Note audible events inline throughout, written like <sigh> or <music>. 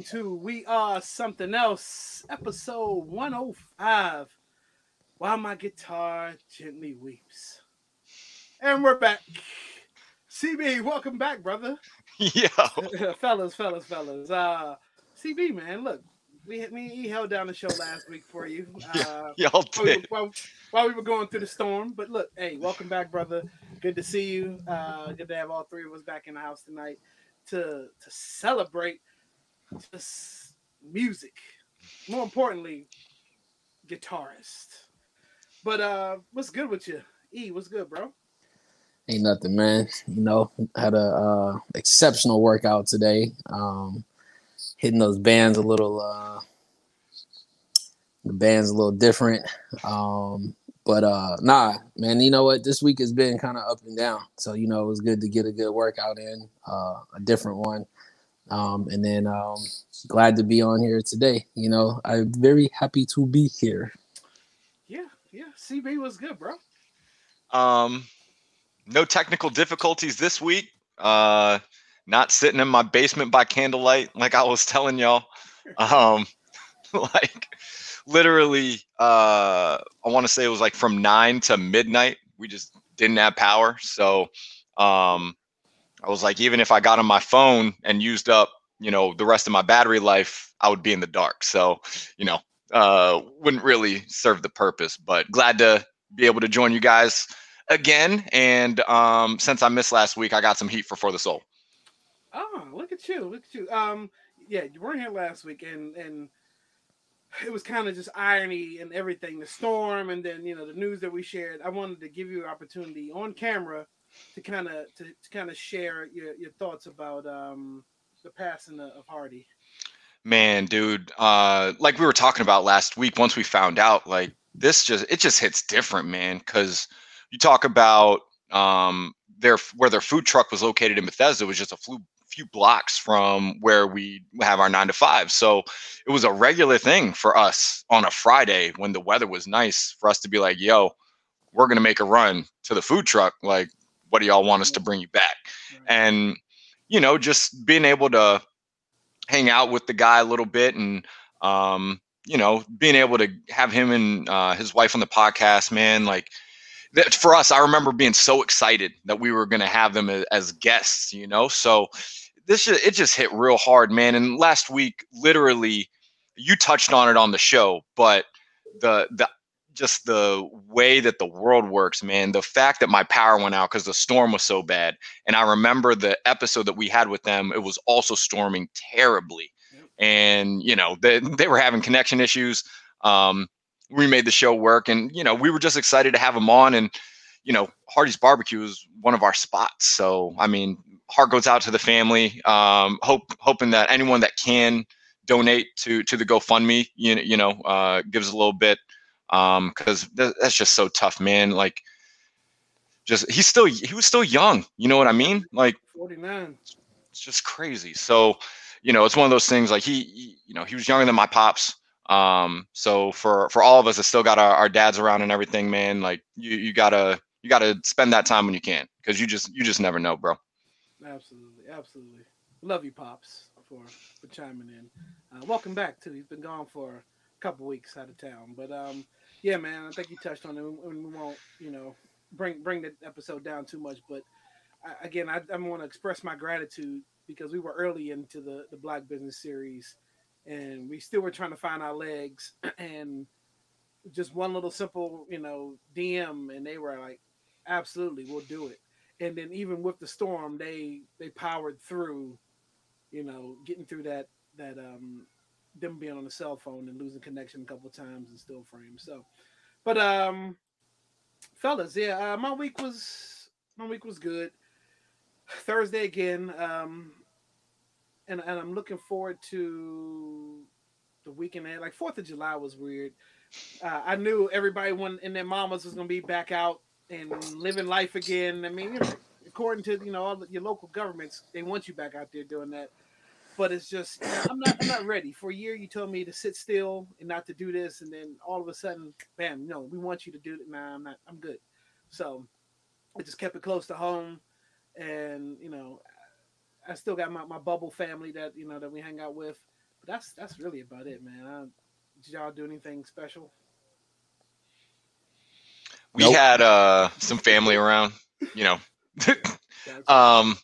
welcome to We Are Something Else, episode 105. While my guitar gently weeps. And we're back. CB, welcome back, brother. <laughs> Yo. <laughs> fellas, fellas, fellas. Uh CB, man, look, we me he held down the show last week for you. <laughs> Uh Y'all while we, did. while, while we were going through the storm. But look, hey, welcome back, brother. Good to see you. Uh good to have all three of us back in the house tonight to to celebrate just music. More importantly, guitarist. But uh what's good with you? E, what's good, bro? Ain't nothing, man. You know, had a uh, exceptional workout today. Um, hitting those bands a little, uh, the band's a little different. Um, but uh, nah, man. You know what? This week has been kind of up and down. So you know, it was good to get a good workout in, uh, a different one. Um, and then um, glad to be on here today. You know, I'm very happy to be here. Yeah, yeah. CB was good, bro. Um, no technical difficulties this week. Uh, not sitting in my basement by candlelight like I was telling y'all. Um, <laughs> like literally, uh, I want to say it was like from nine to midnight. We just didn't have power, so um, I was like, even if I got on my phone and used up, you know, the rest of my battery life, I would be in the dark. So, you know, uh, wouldn't really serve the purpose. But glad to be able to join you guys again. And um, since I missed last week, I got some heat for For the Soul. Oh, look at you, look at you. Um, yeah, you weren't here last week, and and it was kind of just irony and everything, the storm, and then you know the news that we shared. I wanted to give you an opportunity on camera to kind of to, to kind of share your, your thoughts about um the passing of Hardy. Man, dude, uh, like we were talking about last week, once we found out, like this just it just hits different, man. Because you talk about um, their where their food truck was located in Bethesda was just a few few blocks from where we have our nine to five. So it was a regular thing for us on a Friday when the weather was nice for us to be like, "Yo, we're gonna make a run to the food truck. Like, what do y'all want us to bring you back?" And you know, just being able to hang out with the guy a little bit and um, you know, being able to have him and uh, his wife on the podcast, man, like that for us, I remember being so excited that we were going to have them as, as guests, you know. So this it just hit real hard, man. And last week, literally, you touched on it on the show, but the the just the way that the world works, man. The fact that my power went out because the storm was so bad, and I remember the episode that we had with them. It was also storming terribly, Yep. and you know they <laughs> they were having connection issues. Um, we made the show work, and you know we were just excited to have them on, and you know Hardy's Barbecue is one of our spots. So I mean, heart goes out to the family. Um, hope hoping that anyone that can donate to to the GoFundMe, you know, you know, uh, gives a little bit um because th- that's just so tough man like just he's still he was still young you know what i mean like Forty nine. it's just crazy so you know it's one of those things like he, he you know he was younger than my pops um so for for all of us that still got our, our dads around and everything man like you you gotta you gotta spend that time when you can because you just you just never know bro Absolutely, absolutely. Love you, pops, for for chiming in. Uh, welcome back too. He's been gone for a couple weeks out of town, but um, yeah, man. I think you touched on it, and we won't, you know, bring bring the episode down too much. But I, again, I, I want to express my gratitude because we were early into the the Black Business series, and we still were trying to find our legs, <clears throat> and just one little simple, you know, DM, and they were like, absolutely, we'll do it and then even with the storm they they powered through you know getting through that that um them being on the cell phone and losing connection a couple times and still frame so but um fellas yeah uh, my week was my week was good thursday again um and, and i'm looking forward to the weekend like fourth of july was weird uh, i knew everybody when in their mamas was gonna be back out and living life again. I mean, you know, according to you know all your local governments, they want you back out there doing that. But it's just I'm not I'm not ready. For a year, you told me to sit still and not to do this, and then all of a sudden, bam, no, we want you to do it. Nah, I'm not. I'm good. So I just kept it close to home, and you know, I still got my, my bubble family that you know that we hang out with. But that's that's really about it, man. I, did y'all do anything special? We Nope. had uh some family around, you know. <laughs> Um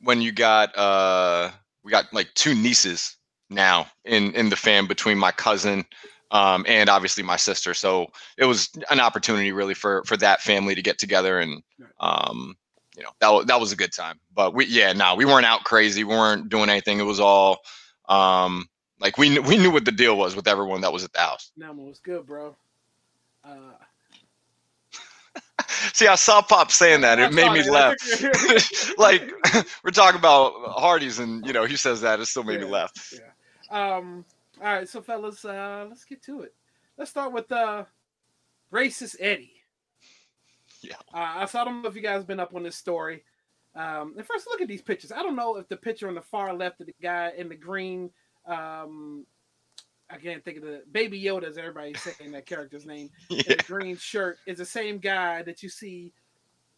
when you got uh we got like two nieces now in in the fam between my cousin um and obviously my sister. So it was an opportunity really for for that family to get together and um you know that was that was a good time. But we yeah no we weren't out crazy. We weren't doing anything. It was all um like we we knew what the deal was with everyone that was at the house. No Nama was good, bro. Uh, see i saw pop saying that it made me laugh <laughs> <laughs> like we're talking about Hardee's, and you know he says that it still made me Yeah. laugh. Um, all right, so fellas, uh, let's get to it. Let's start with uh, racist Eddie. Yeah. Uh, I don't know if you guys have been up on this story. Um, and first, look at these pictures. I don't know if the picture on the far left of the guy in the green, um, I can't think of the Baby Yoda, as everybody's saying that character's name, <laughs> in Yeah. the green shirt is the same guy that you see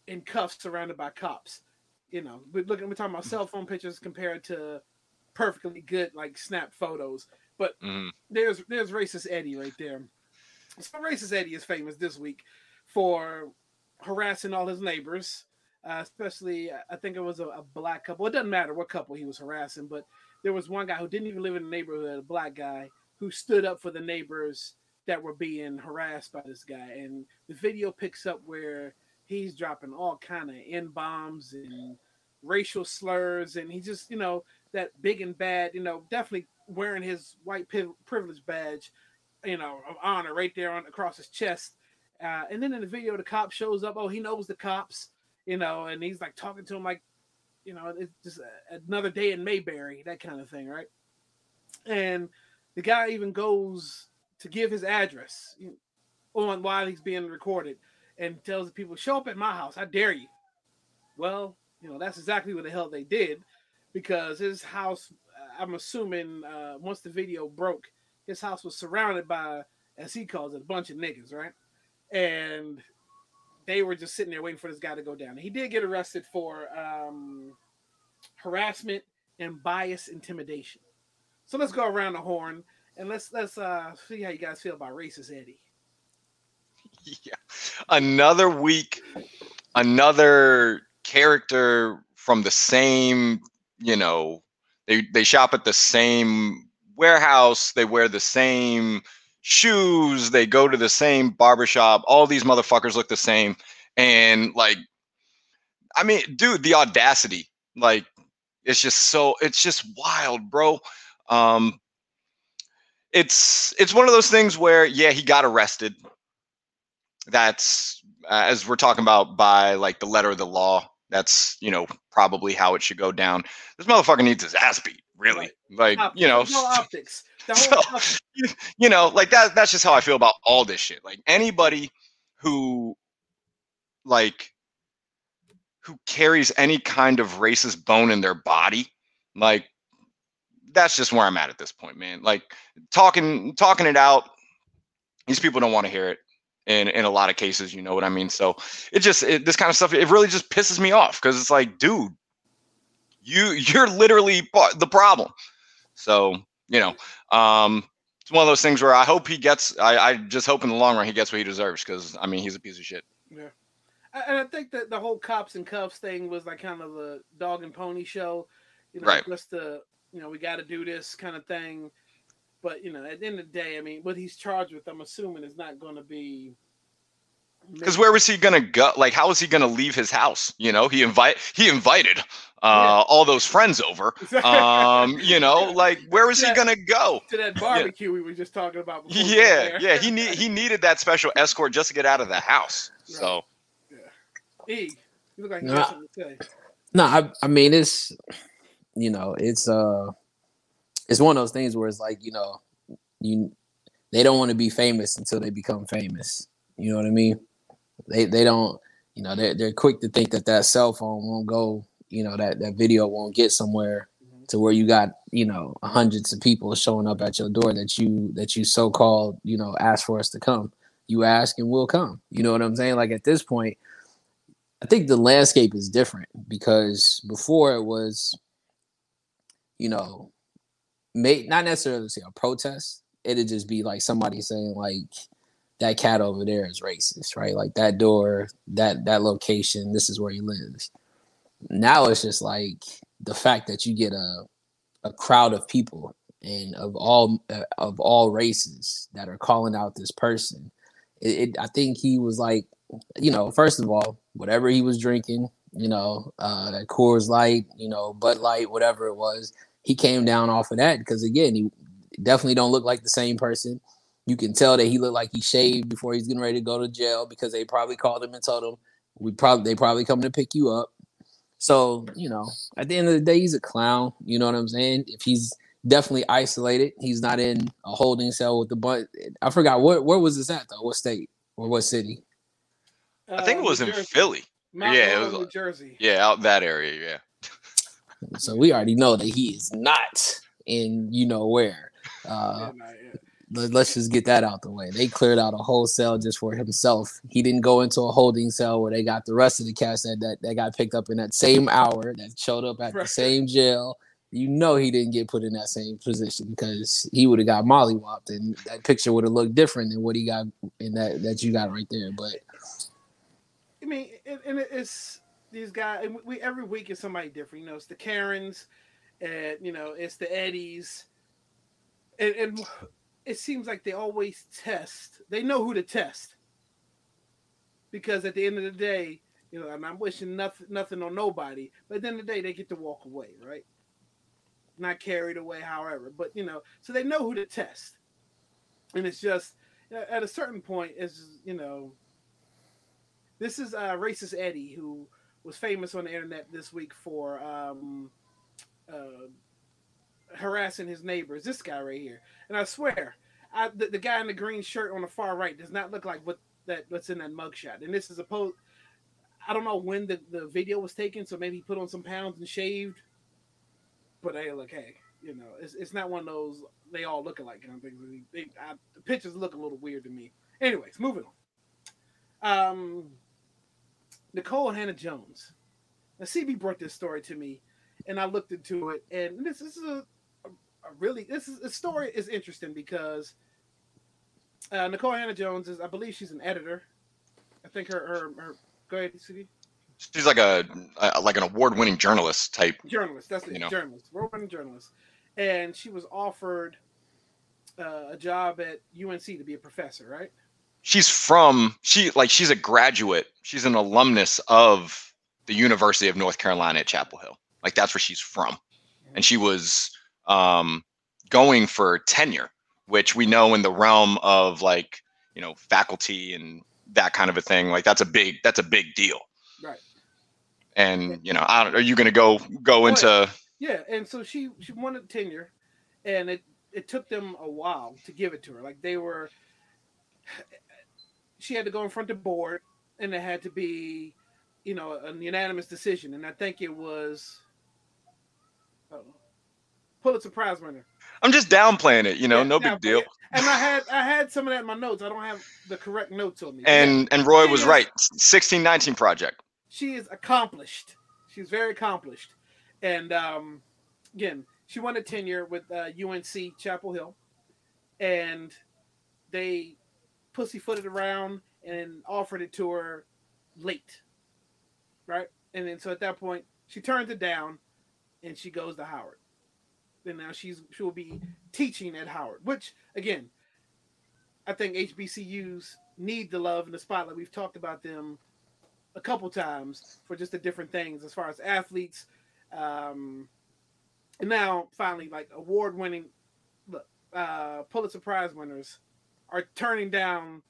in cuffs surrounded by cops. You know, we're looking, we're talking about cell phone pictures compared to perfectly good like snap photos. Mhm. There's there's racist Eddie right there. So racist Eddie is famous this week for harassing all his neighbors, uh, especially I think it was a, a black couple. It doesn't matter what couple he was harassing, but there was one guy who didn't even live in the neighborhood, a black guy who stood up for the neighbors that were being harassed by this guy. And the video picks up where he's dropping all kind of n bombs and racial slurs, and he just you know that big and bad, you know, definitely wearing his white privilege badge, you know, of honor right there on across his chest. Uh, and then in the video, the cop shows up. Oh, he knows the cops, you know, and he's like talking to him like, you know, it's just another day in Mayberry, that kind of thing, right? And the guy even goes to give his address on while he's being recorded and tells the people, "Show up at my house. I dare you." Well, you know, that's exactly what the hell they did because his house. I'm assuming uh, once the video broke, his house was surrounded by, as he calls it, a bunch of niggas, right? And they were just sitting there waiting for this guy to go down. He did get arrested for um, harassment and bias intimidation. So let's go around the horn and let's let's uh, see how you guys feel about racist Eddie. <laughs> Yeah. Another week, another character from the same, you know, they they shop at the same warehouse, they wear the same shoes, they go to the same barbershop. All these motherfuckers look the same. And like I mean, dude, the audacity. Like it's just so it's just wild, bro. Um it's it's one of those things where yeah, he got arrested. That's uh, as we're talking about by like the letter of the law that's you know probably how it should go down. This motherfucker needs his ass beat really. Like Optics. you know. no optics. <laughs> So- <laughs> you know like that that's just how i feel about all this shit. Like anybody who like who carries any kind of racist bone in their body like that's just where i'm at at this point man like talking talking it out these people don't want to hear it in in a lot of cases you know what i mean so it just it, this kind of stuff it really just pisses me off because it's like dude you you're literally part- the problem so you know um it's one of those things where i hope he gets i i just hope in the long run he gets what he deserves because i mean he's a piece of shit Yeah. And I think that the whole cops and cuffs thing was like kind of a dog and pony show, you know, Right. just the you know we got to do this kind of thing. But you know, at the end of the day, I mean, what he's charged with, I'm assuming, is not going to be because where was he gonna go like how was he gonna leave his house you know he invite he invited uh all those friends over um <laughs> you know like where was he gonna go to that barbecue we were just talking about. before yeah there. yeah he need he needed that special escort just to get out of the house so E, you look like you Nah. something to say. No, I I mean it's you know, it's uh it's one of those things where it's like, you know, you they don't want to be famous until they become famous. You know what I mean? They they don't, you know, they're they're quick to think that that cell phone won't go, you know, that that video won't get somewhere to where you got, you know, hundreds of people showing up at your door that you that you so called, you know, ask for us to come. You ask and we'll come. You know what I'm saying? Like at this point, I think the landscape is different because before it was, you know, may not necessarily say a protest. It'd just be like somebody saying like that cat over there is racist, right? Like that door, that that location, this is where he lives. Now it's just like the fact that you get a a crowd of people and of all uh, of all races that are calling out this person. It, it, I think he was like, you know, first of all, whatever he was drinking, you know, uh, that Coors Light, you know, Bud Light, whatever it was, he came down off of that because again, he definitely don't look like the same person. You can tell that he looked like he shaved before he's getting ready to go to jail because they probably called him and told him we probably they probably coming to pick you up. So you know, at the end of the day, he's a clown. You know what I'm saying? If he's definitely isolated, he's not in a holding cell with the but. I forgot where where was this at though? What state or what city? I think it uh, was in Philly. Mount Yeah, it Laurel, was- New Jersey. Yeah, out that area. Yeah. So we already know that he is not in you know where. Uh, yeah. let- let's just get that out the way. They cleared out a whole cell just for himself. He didn't go into a holding cell where they got the rest of the cast that that, that got picked up in that same <laughs> hour that showed up at the same jail. You know he didn't get put in that same position because he would have got mollywopped and that picture would have looked different than what he got in that that you got right there. But I mean, and it's these guys. And we every week is somebody different. You know, it's the Karens, and you know, it's the Eddies, and, and it seems like they always test. They know who to test because at the end of the day, you know, and I'm wishing nothing, nothing on nobody, but at the end of the day, they get to walk away, right? Not carried away, however, but you know, so they know who to test, and it's just at a certain point, is you know, this is uh, racist Eddie who was famous on the internet this week for um, uh, harassing his neighbors. This guy right here, and I swear, I, the, the guy in the green shirt on the far right does not look like what that what's in that mugshot. And this is a post. I don't know when the, the video was taken, so maybe he put on some pounds and shaved. But hey, look, hey, you know, it's, it's not one of those they all look alike kind of things. They, I, the pictures look a little weird to me. Anyways, moving on. Um, Nikole Hannah-Jones. Now, CB brought this story to me, and I looked into it, and this, this is a, a, a really this is the story is interesting because uh, Nikole Hannah-Jones is, I believe, she's an editor. I think her her, her go ahead, CB. She's like a, a like an award-winning journalist type. journalist. That's You it, know. journalist, world journalist, and she was offered uh, a job at UNC to be a professor, right? She's from she like she's a graduate. She's an alumnus of the University of North Carolina at Chapel Hill. Like that's where she's from, and she was um, going for tenure, which we know in the realm of like you know faculty and that kind of a thing. Like that's a big that's a big deal. Right. And you know, I don't, are you going to go go Well, into? Yeah, and so she she wanted tenure, and it it took them a while to give it to her. Like they were, she had to go in front of the board, and it had to be, you know, a unanimous decision. And I think it was, oh, Pulitzer Prize winner. I'm just downplaying it. You know, Yeah, no big deal. And I had I had some of that in my notes. I don't have the correct notes on me. And and Roy She was is- right. 1619 project. she is accomplished. She's very accomplished, and um, again, she won a tenure with uh, UNC Chapel Hill, and they pussyfooted around and offered it to her late, right? And then so at that point, she turns it down, and she goes to Howard. And now she's she will be teaching at Howard, which again, I think HBCUs need the love and the spotlight. We've talked about them a couple times for just the different things as far as athletes. Um, and now finally, like award winning, uh, Pulitzer Prize winners are turning down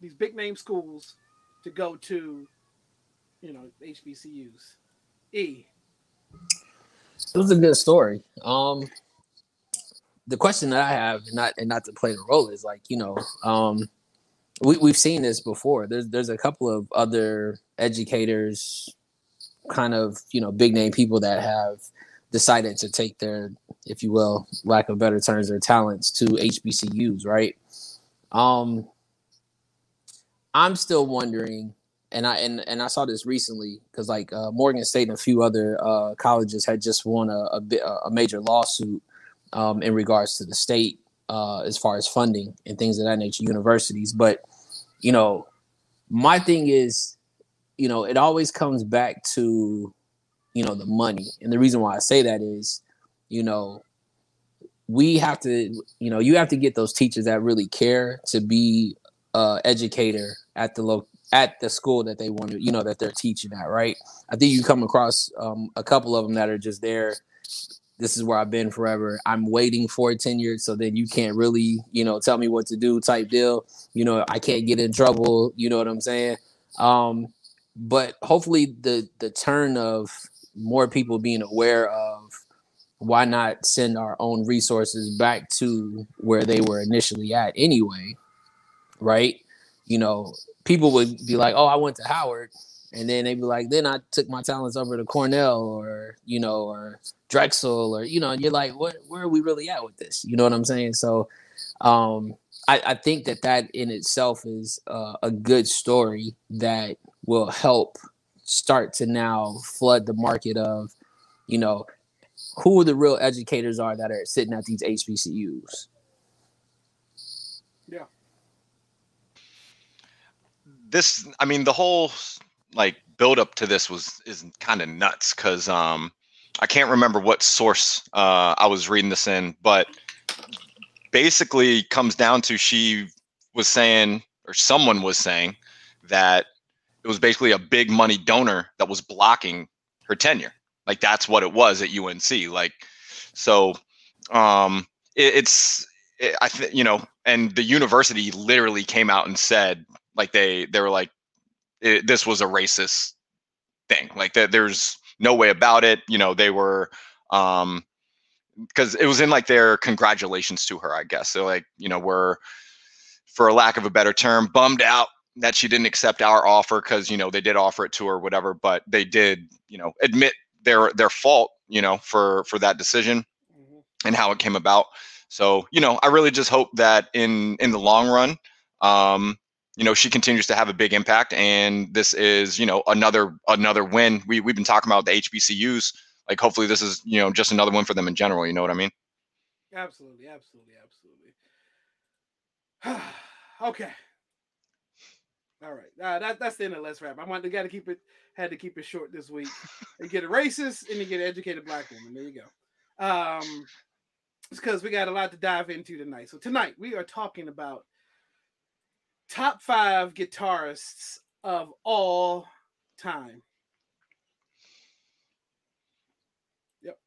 these big name schools to go to, you know, HBCUs. E. it was a good story. Um, the question that I have, and not and not to play the role, is like you know, um, we we've seen this before. There's there's a couple of other educators, kind of you know, big name people that have decided to take their, if you will, lack of better terms, their talents to HBCUs, right? Um, I'm still wondering, and I and, and I saw this recently because like uh, Morgan State and a few other uh, colleges had just won a a, a major lawsuit um, in regards to the state uh, as far as funding and things of that nature, universities. But you know, my thing is, you know, it always comes back to you know the money, and the reason why I say that is, you know, we have to, you know, you have to get those teachers that really care to be uh, educator at the local at the school that they want to, you know, that they're teaching at, right? I think you come across um, a couple of them that are just there. This is where I've been forever. I'm waiting for a tenure, so then you can't really, you know, tell me what to do type deal. You know, I can't get in trouble. You know what I'm saying? Um, but hopefully, the the turn of more people being aware of why not send our own resources back to where they were initially at anyway, right? You know, people would be like, "Oh, I went to Howard," and then they'd be like, "Then I took my talents over to Cornell or you know or Drexel or you know." And you're like, "What? Where are we really at with this?" You know what I'm saying? So, um, I, I think that that in itself is uh, a good story that will help start to now flood the market of, you know, who the real educators are that are sitting at these HBCUs. Yeah. This, I mean, the whole like build up to this was is kind of nuts because um, I can't remember what source uh, I was reading this in, but basically comes down to she was saying or someone was saying that it was basically a big money donor that was blocking her tenure. Like that's what it was at UNC. Like so, um, it, it's it, I think you know, and the university literally came out and said like they they were like it, this was a racist thing. Like that there's no way about it. You know, they were um because it was in like their congratulations to her, I guess. So like, you know, we're for a lack of a better term, bummed out that she didn't accept our offer because you know they did offer it to her, whatever. But they did, you know, admit their their fault, you know, for for that decision mm-hmm. and how it came about. So you know, I really just hope that in in the long run, um, you know, she continues to have a big impact, and this is you know another another win. We we've been talking about the HBCUs like hopefully this is you know just another one for them in general. You know what I mean? Absolutely, absolutely, absolutely. <sighs> okay. All right, uh, that, that's the end of Let's Rap. I want to got to keep it had to keep it short this week. You get a racist and you get an educated black woman. There you go. Um, it's because we got a lot to dive into tonight. So tonight we are talking about top five guitarists of all time. Yep,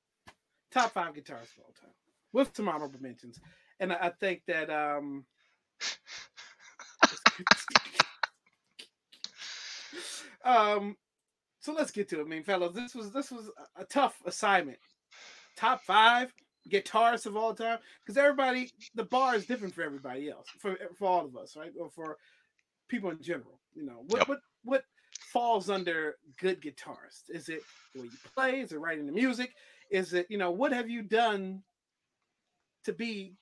top five guitarists of all time with some honorable mentions. And I, I think that um <laughs> <laughs> um so let's get to it. I mean, fellas, this was this was a tough assignment. Top five guitarists of all time, because everybody the bar is different for everybody else, for for all of us, right? Or for people in general. You know, what yep. what what falls under good guitarist? Is it the way you play? Is it writing the music? is it you know what have you done to be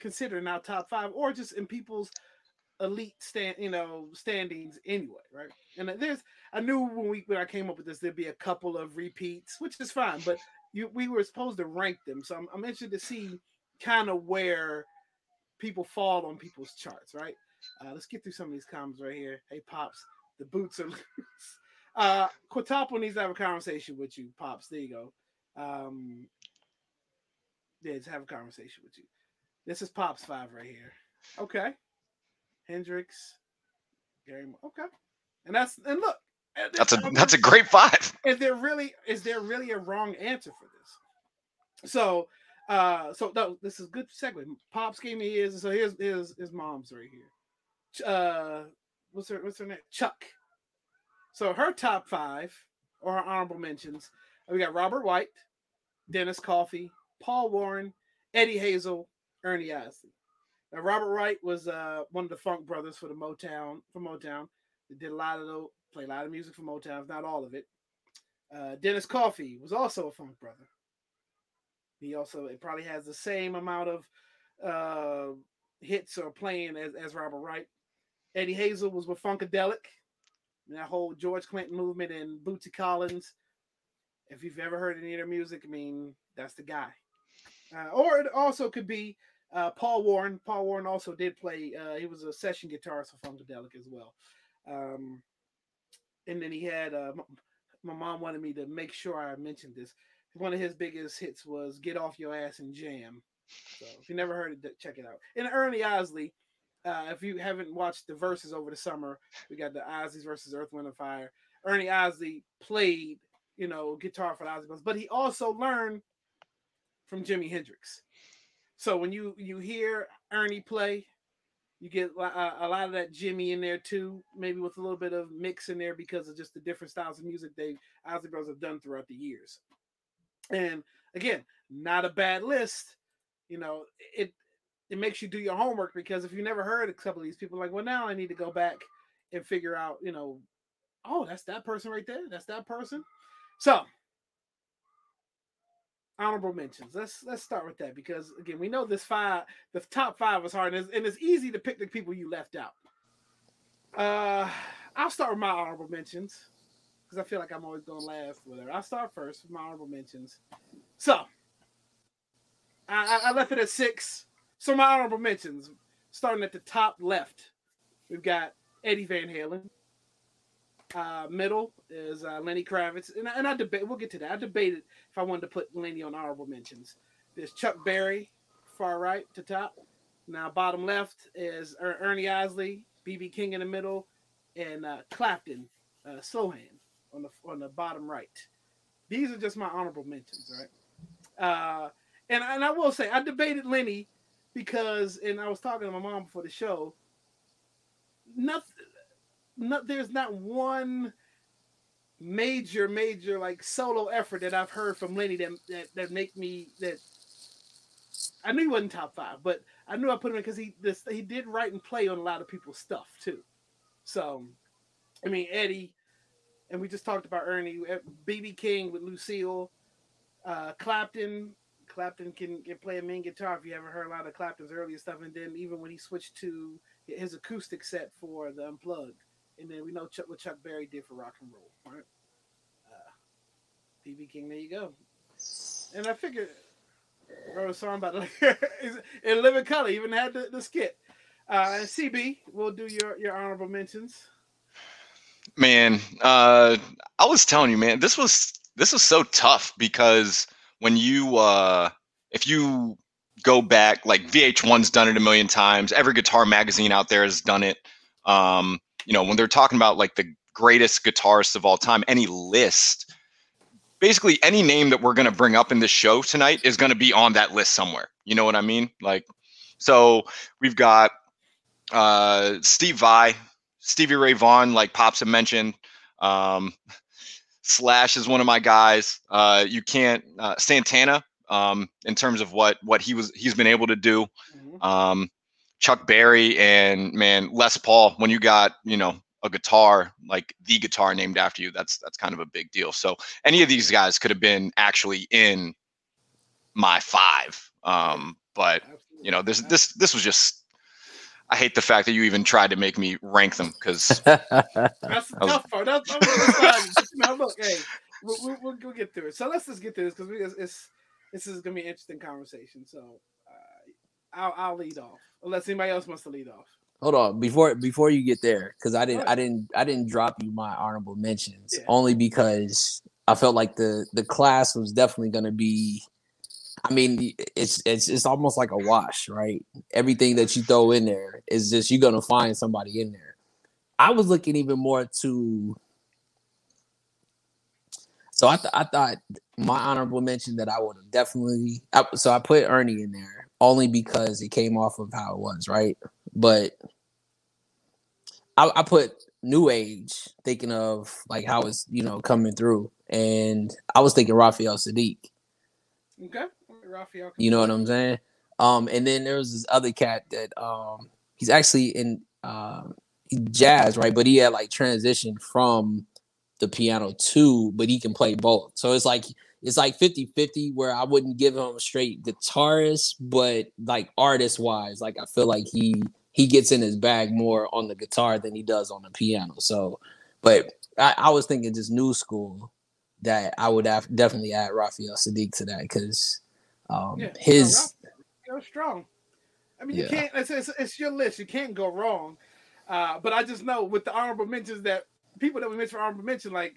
considered now top five or just in people's elite stand you know standings anyway right? And there's i knew when we when i came up with this there'd be a couple of repeats which is fine but you we were supposed to rank them so i'm, I'm interested to see kind of where people fall on people's charts right? Uh, let's get through some of these comments right here. Hey pops the boots are <laughs> loose. Uh Quintuple needs to have a conversation with you pops. There you go. Um, yeah, just have a conversation with you. This is Pops Five right here. Okay, Hendrix, Gary. Okay, and that's and look. That's a that's a great five. <laughs> Is there really is there really a wrong answer for this? So, uh, so no, this is good segue. Pops gave me his. So here's his his mom's right here. Uh, what's her what's her name? Chuck. So her top five or her honorable mentions we got Robert White, Dennis Coffey, Paul Warren, Eddie Hazel, Ernie Isley. Now, Robert Wright was uh, one of the Funk brothers for the Motown for Motown. They did a lot of the play a lot of music for Motown, not all of it. Uh, Dennis Coffey was also a Funk brother. He also it probably has the same amount of uh, hits or playing as, as Robert Wright. Eddie Hazel was with Funkadelic. and that whole George Clinton movement and Bootsy Collins. If you've ever heard any of their music, I mean, that's the guy. Uh, or it also could be uh, Paul Warren. Paul Warren also did play. Uh, he was a session guitarist for Funkadelic as well. Um, and then he had. Uh, my mom wanted me to make sure I mentioned this. One of his biggest hits was "Get Off Your Ass and Jam." So if you never heard it, check it out. And Ernie Isley, uh, if you haven't watched the verses over the summer, we got the Isleys versus Earth, Wind, and Fire. Ernie Isley played, you know, guitar for the Ozzy but he also learned from Jimi Hendrix. So when you you hear Ernie play, you get a, uh, a lot of that Jimmy in there too, maybe with a little bit of mix in there because of just the different styles of music they Isley Bros have done throughout the years. And again, not a bad list. You know, it it makes you do your homework because if you never heard a couple of these people, like, well, now I need to go back and figure out, you know, oh, that's that person right there. That's that person. So honorable mentions. Let's let's start with that because again, we know this five, the top five was hard, and it's, and it's easy to pick the people you left out. Uh, I'll start with my honorable mentions because I feel like I'm always going last. Whatever. I'll start first with my honorable mentions. So I, I left it at six. So my honorable mentions, starting at the top left, we've got Eddie Van Halen. Uh, middle is uh, Lenny Kravitz, and, and I debate. We'll get to that. I debated if I wanted to put Lenny on honorable mentions. There's Chuck Berry, far right to top. Now bottom left is er- Ernie Isley, BB King in the middle, and uh, Clapton, uh, Slowhand on the on the bottom right. These are just my honorable mentions, right? Uh, and and I will say I debated Lenny because, and I was talking to my mom before the show. Nothing not there's not one major major like solo effort that I've heard from Lenny that that, that make me that I knew he wasn't top five, but I knew I put him in because he this he did write and play on a lot of people's stuff too. So, I mean Eddie, and we just talked about Ernie, BB eh, King with Lucille, uh, Clapton. Clapton can, can play a main guitar if you ever heard a lot of Clapton's earlier stuff, and then even when he switched to his acoustic set for the Unplugged, and then we know Chuck, what Chuck Berry did for rock and roll, right? Uh, King, there you go. And I figured, wrote a song about it <laughs> in living color. Even had the, the skit. Uh, CB, we'll do your your honorable mentions. Man, uh, I was telling you, man, this was this was so tough because when you uh, if you go back, like VH1's done it a million times. Every guitar magazine out there has done it. Um, you know, when they're talking about like the greatest guitarists of all time, any list, basically any name that we're going to bring up in this show tonight is going to be on that list somewhere. You know what I mean? Like, so we've got uh, Steve Vai, Stevie Ray Vaughan, like Pops had mentioned. Um, Slash is one of my guys. Uh, you can't uh, Santana um, in terms of what what he was he's been able to do. Mm-hmm. Um, Chuck Berry and man Les Paul when you got you know a guitar like the guitar named after you that's that's kind of a big deal so any of these guys could have been actually in my five um but you know this this this was just I hate the fact that you even tried to make me rank them because <laughs> that's the tough part. That's, that's now look, hey, we'll, we'll, we'll, get through it. So let's just get through this because it's, it's, this is gonna be an interesting conversation. So I'll, I'll lead off unless anybody else wants to lead off. Hold on before before you get there because I didn't I didn't I didn't drop you my honorable mentions yeah. only because I felt like the the class was definitely going to be. I mean, it's it's it's almost like a wash, right? Everything that you throw in there is just you're gonna find somebody in there. I was looking even more to. So I th- I thought my honorable mention that I would have definitely. I, so I put Ernie in there only because it came off of how it was, right? But I, I put new age thinking of like how it's you know coming through, and I was thinking Raphael Saadiq. Okay, Raphael. You know what I'm saying? Um, and then there was this other cat that um he's actually in um jazz, right? But he had like transitioned from the piano too, but he can play both. So it's like it's like 50-50 where I wouldn't give him a straight guitarist, but like artist wise, like I feel like he he gets in his bag more on the guitar than he does on the piano. So but I, I was thinking just new school that I would have definitely add Raphael Saadiq to that because um, Yeah, his Go strong. I mean, you Yeah. can't. It's, it's, it's your list. You can't go wrong. Uh, but I just know with the honorable mentions that people that we mentioned for honorable mention, like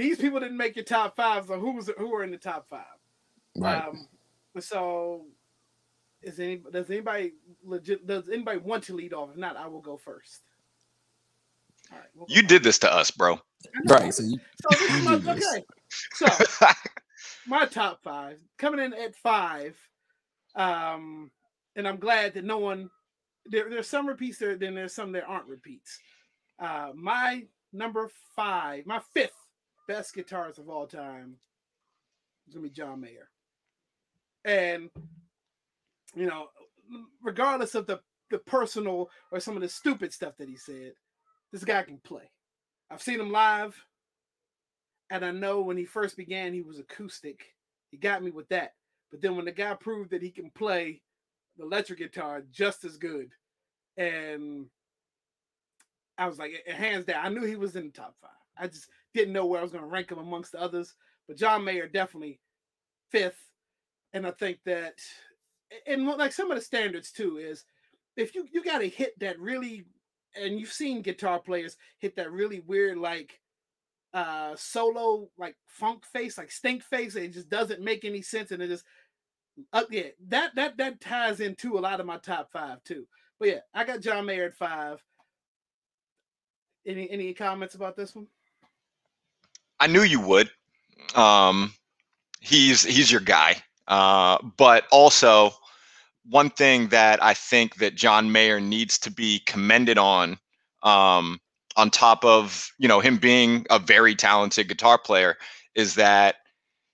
these people didn't make your top five. So who was who were in the top five? right. Um, so is any does anybody legit? Does anybody want to lead off? If not, I will go first. All right, we'll You first. did this to us, bro. Right. So you, So this is my, this. okay. So <laughs> my top five coming in at five um and i'm glad that no one there, there's some repeats there then there's some that aren't repeats uh my number five my fifth best guitarist of all time is gonna be john mayer and you know regardless of the the personal or some of the stupid stuff that he said this guy can play i've seen him live and I know when he first began, he was acoustic. He got me with that. But then when the guy proved that he can play the electric guitar just as good, and I was like, eh, hands down, I knew he was in the top five. I just didn't know where I was going to rank him amongst the others. But John Mayer definitely fifth, and I think that, and like some of the standards too is, if you you got to hit that really, and you've seen guitar players hit that really weird like uh solo like funk face like stink face it just doesn't make any sense and it just uh, yeah that that that ties into a lot of my top five too. But yeah i got john mayer at five. Any any comments about this one I knew you would. Um, he's he's your guy. Uh, but also, one thing that I think that John Mayer needs to be commended on, um, on top of you know him being a very talented guitar player, is that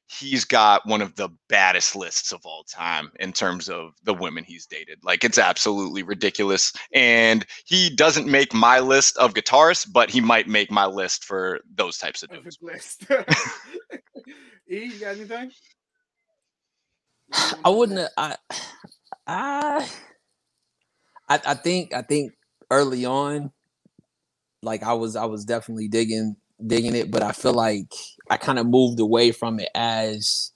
he's got one of the baddest lists of all time in terms of the women he's dated. Like it's absolutely ridiculous. And he doesn't make my list of guitarists, but he might make my list for those types of dudes. list <laughs> <laughs> e you got anything I wouldn't. Uh, I, I, I, I think, I think early on, like I was, I was definitely digging, digging it, but I feel like I kind of moved away from it as,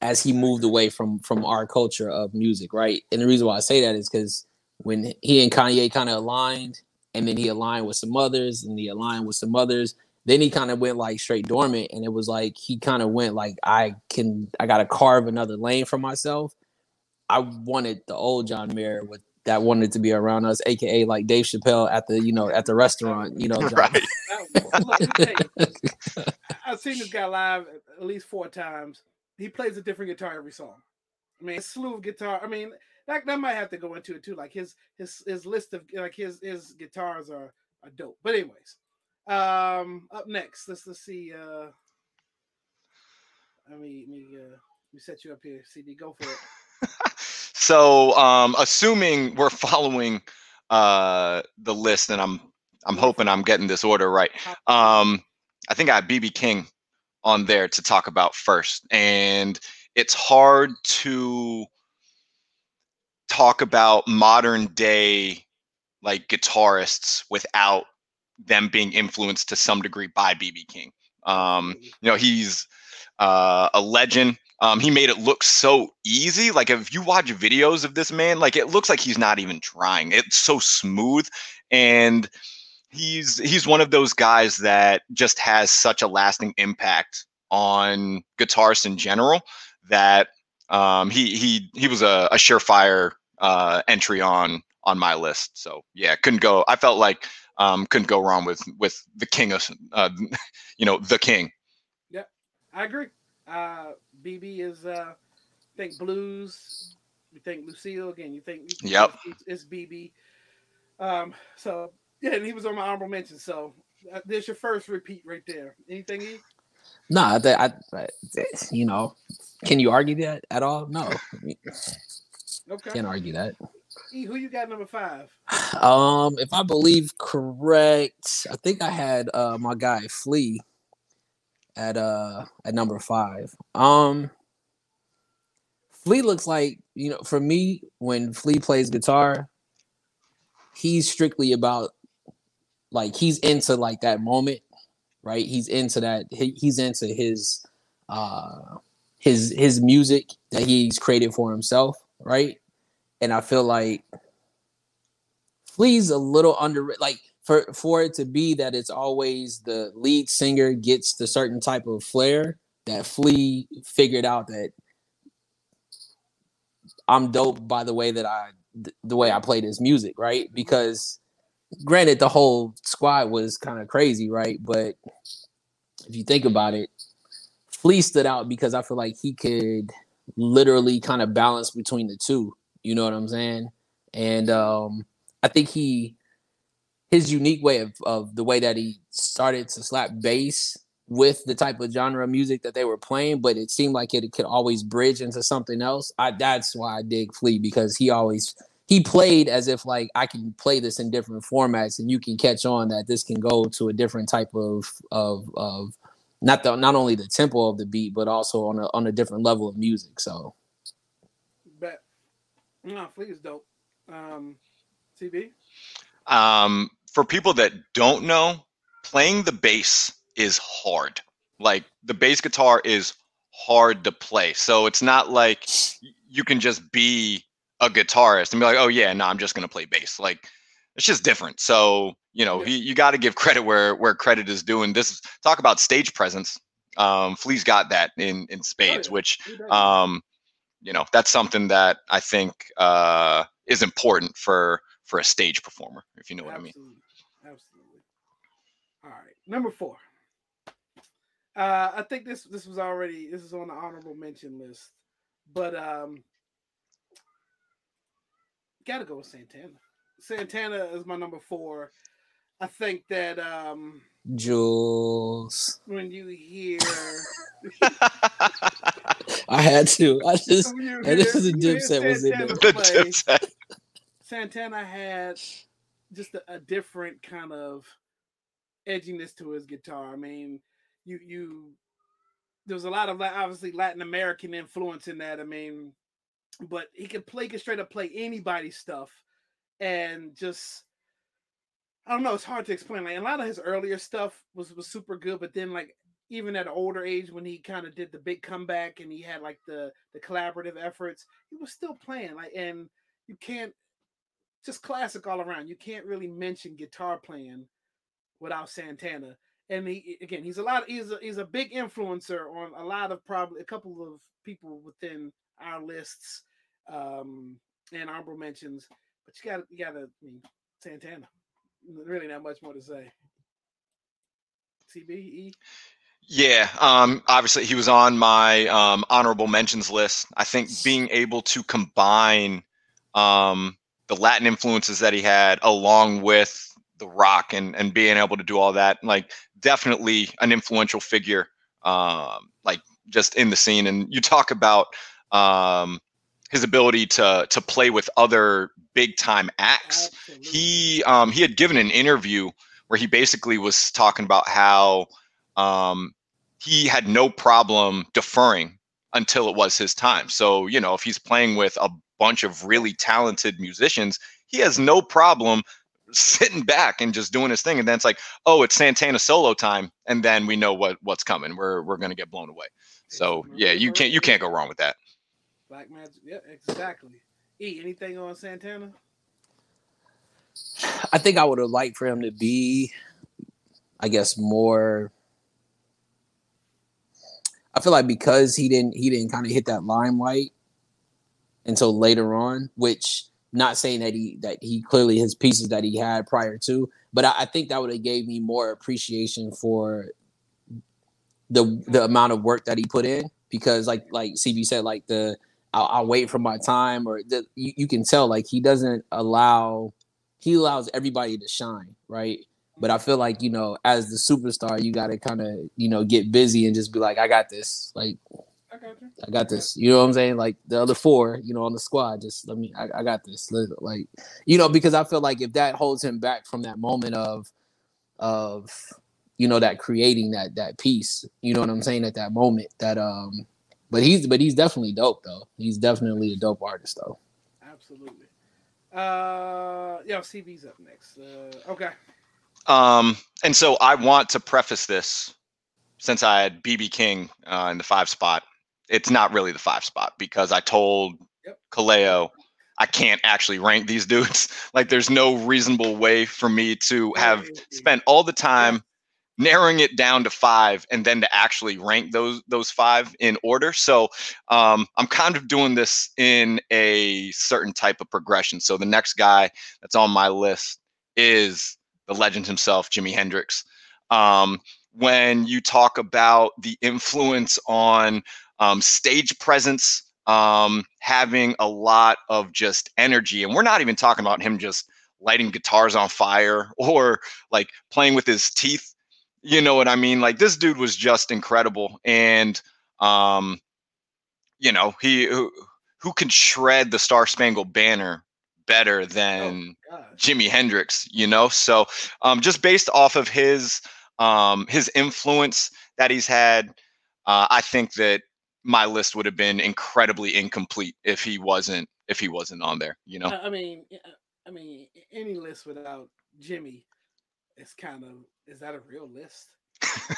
as he moved away from from our culture of music, right? And the reason why I say that is because when he and Kanye kind of aligned, and then he aligned with some others, and he aligned with some others, then he kind of went like straight dormant and it was like he kind of went like i can i gotta carve another lane for myself i wanted the old john mayer with that wanted to be around us aka like dave chappelle at the you know at the restaurant you know <laughs> Right. That- look, hey, I've seen this guy live at least four times. He plays a different guitar every song. I mean, a slew of guitar. I mean, that, that might have to go into it too. Like his his his list of like his his guitars are are dope. But anyways, um, up next, let's let's see. Uh, let me let me uh, let me set you up here. CD, go for it. <laughs> so um assuming we're <laughs> following uh the list and i'm i'm hoping i'm getting this order right. Um i think i have bb king on there to talk about first and it's hard to talk about modern day like guitarists without them being influenced to some degree by bb king. Um you know he's uh, a legend um, he made it look so easy. Like if you watch videos of this man, like it looks like he's not even trying. It's so smooth, and he's he's one of those guys that just has such a lasting impact on guitarists in general that um, he he he was a, a surefire uh, entry on on my list. So yeah, couldn't go. I felt like um, couldn't go wrong with with the king of uh, <laughs> you know the king. Yeah, I agree. Uh, BB is uh, think blues. You think Lucille again? You think Yep. It's, it's BB. Um, so yeah, and he was on my honorable mention. So uh, there's your first repeat right there. Anything? E? Nah, I, I, I, you know, can you argue that at all? No, Okay. can't argue that. E, who you got number five? Um, if I believe correct, I think I had uh my guy Flea at uh at number five. Um Flea looks like, you know, for me, when Flea plays guitar, he's strictly about like he's into like that moment, right? He's into that. He, he's into his uh his his music that he's created for himself, right? And I feel like Flea's a little under like for for it to be that it's always the lead singer gets the certain type of flair that Flea figured out that I'm dope by the way that I the way I played his music, right? Because granted the whole squad was kind of crazy, right? But if you think about it, Flea stood out because I feel like he could literally kind of balance between the two. You know what I'm saying? And um, I think he his unique way of, of the way that he started to slap bass with the type of genre of music that they were playing, but it seemed like it could always bridge into something else. I that's why I dig Flea because he always he played as if like I can play this in different formats and you can catch on that this can go to a different type of of of not the not only the tempo of the beat but also on a on a different level of music. So bet no Flea is dope. Um CB? Um for people that don't know, playing the bass is hard. Like the bass guitar is hard to play. So it's not like you can just be a guitarist and be like, oh yeah, no, I'm just gonna play bass. Like it's just different. So you know, yeah. you got to give credit where where credit is due. And this is talk about stage presence. Um, Flea's got that in in spades, oh, yeah. which um, you know, that's something that I think uh, is important for for a stage performer, if you know Absolutely. what I mean. Absolutely. All right, number four. Uh, I think this this was already this is on the honorable mention list, but um, gotta go with Santana. Santana is my number four. I think that um Jules. When you hear <laughs> I had to. I just and this is a dipset was in there. The Santana had just a, a different kind of edginess to his guitar. I mean, you you there's a lot of obviously Latin American influence in that. I mean, but he could play, he could straight up play anybody's stuff, and just I don't know. It's hard to explain. Like a lot of his earlier stuff was was super good, but then like even at an older age when he kind of did the big comeback and he had like the the collaborative efforts, he was still playing. Like and you can't just classic all around. You can't really mention guitar playing without Santana. And he again he's a lot he's a, he's a big influencer on a lot of probably a couple of people within our lists um and honorable mentions but you gotta you gotta I mean santana really not much more to say. Cbe yeah um obviously he was on my um honorable mentions list. I think being able to combine um the latin influences that he had along with the rock and and being able to do all that like definitely an influential figure um like just in the scene. And you talk about um his ability to to play with other big time acts Absolutely. he um he had given an interview where he basically was talking about how um he had no problem deferring until it was his time. So you know if he's playing with a bunch of really talented musicians he has no problem sitting back and just doing his thing. And then it's like, oh, it's Santana solo time, and then we know what what's coming. We're we're gonna get blown away. So yeah, you can't you can't go wrong with that. Black Magic, yeah, exactly. E, anything on Santana? I think I would have liked for him to be, I guess, more. I feel like because he didn't he didn't kind of hit that limelight until later on, which not saying that he that he clearly his pieces that he had prior to, but I, I think that would have gave me more appreciation for the the amount of work that he put in because like like CB said like the I'll, I'll wait for my time or the, you, you can tell like he doesn't allow he allows everybody to shine right? But I feel like you know as the superstar you got to kind of you know get busy and just be like I got this like I got you. I got this. You know what I'm saying? Like the other four, you know, on the squad, just let me. I, I got this. Like, you know, because I feel like if that holds him back from that moment of, of, you know, that creating that that piece, you know what I'm saying? At that moment, that um, but he's but he's definitely dope though. He's definitely a dope artist though. Absolutely. Uh, yeah, CB's up next. Uh, okay. Um, and so I want to preface this since I had BB King uh, in the five spot. It's not really the five spot because I told Yep. Kaleo I can't actually rank these dudes. <laughs> Like, there's no reasonable way for me to have yeah. spent all the time narrowing it down to five and then to actually rank those those five in order so um, i'm kind of doing this in a certain type of progression so the next guy that's on my list is the legend himself jimi hendrix um, when you talk about the influence on um, stage presence um, having a lot of just energy and we're not even talking about him just lighting guitars on fire <laughs> or like playing with his teeth you know what I mean? Like this dude was just incredible, and um, you know he who, who can shred the Star Spangled Banner better than Gosh. Jimi Hendrix, you know. So um, just based off of his um, his influence that he's had, uh, I think that my list would have been incredibly incomplete if he wasn't if he wasn't on there. You know. I mean, I mean, any list without Jimi is kind of is that a real list?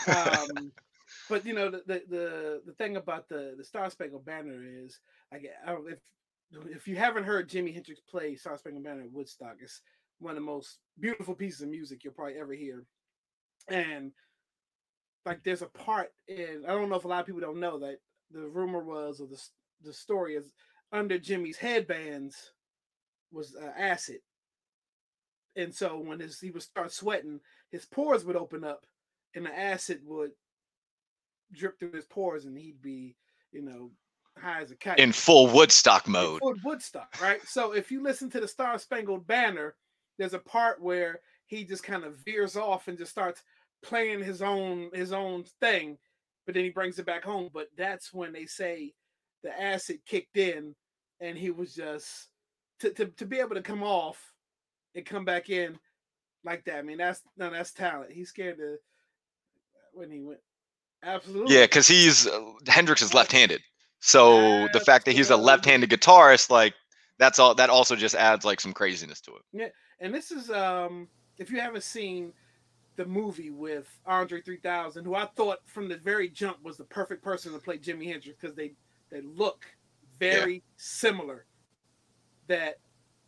um, <laughs> but you know the, the the the thing about the the Star Spangled Banner is like if if you haven't heard Jimi Hendrix play Star Spangled Banner at Woodstock, it's one of the most beautiful pieces of music you'll probably ever hear. And like there's a part in I don't know if a lot of people don't know that the rumor was or the the story is under Jimi's headbands was uh, acid. And so when his, he would start sweating, his pores would open up and the acid would drip through his pores and he'd be, you know, high as a kite. In full Woodstock mode. full Woodstock, right? So if you listen to the Star Spangled Banner, there's a part where he just kind of veers off and just starts playing his own his own thing, but then he brings it back home. But that's when they say the acid kicked in and he was just to, to, to be able to come off and come back in like that. I mean, that's no, that's talent. He's scared to when he went. Absolutely. Yeah, because he's uh, Hendrix is left-handed, so the fact that he's a left-handed guitarist, like that's all. That also just adds like some craziness to it. Yeah, and this is um if you haven't seen the movie with Andre 3000 who I thought from the very jump was the perfect person to play Jimi Hendrix because they they look very similar. That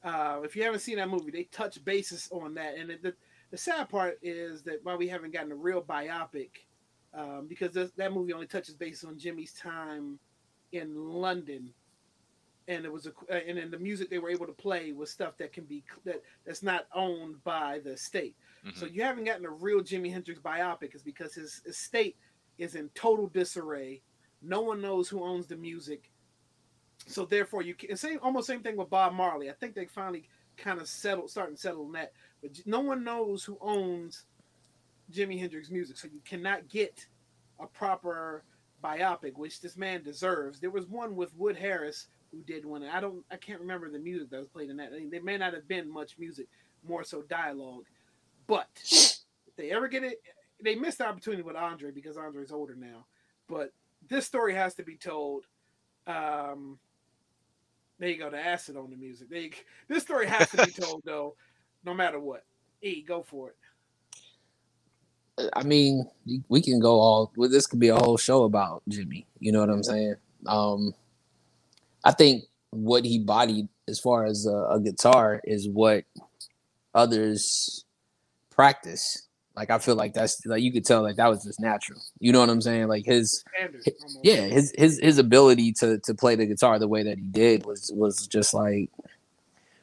uh if you haven't seen that movie they touch bases on that. And the, the sad part is that why we haven't gotten a real biopic um, because this, that movie only touches base on Jimi's time in London. And it was a and then the music they were able to play was stuff that can be that that's not owned by the state. So Mhm. you haven't gotten a real Jimi Hendrix biopic is because his estate is in total disarray. No one knows who owns the music. So therefore, you can same almost same thing with Bob Marley. I think they finally kind of settled, starting to settle on that. But no one knows who owns Jimi Hendrix music, so you cannot get a proper biopic, which this man deserves. There was one with Wood Harris who did one. I don't, I can't remember the music that was played in that. I mean, there may not have been much music, more so dialogue. But if they ever get it, they missed the opportunity with Andre because Andre's older now. But this story has to be told. Um, there you go, the acid on the music. G- this story has to be <laughs> told though, no matter what. E, go for it. I mean, we can go all. Well, this could be a whole show about Jimi. You know what I'm saying? Um, I think what he bodied as far as a, a guitar is what others practice. Like I feel like that's like you could tell like that was just natural. You know what I'm saying? Like his Standard. yeah, his his his ability to to play the guitar the way that he did was was just like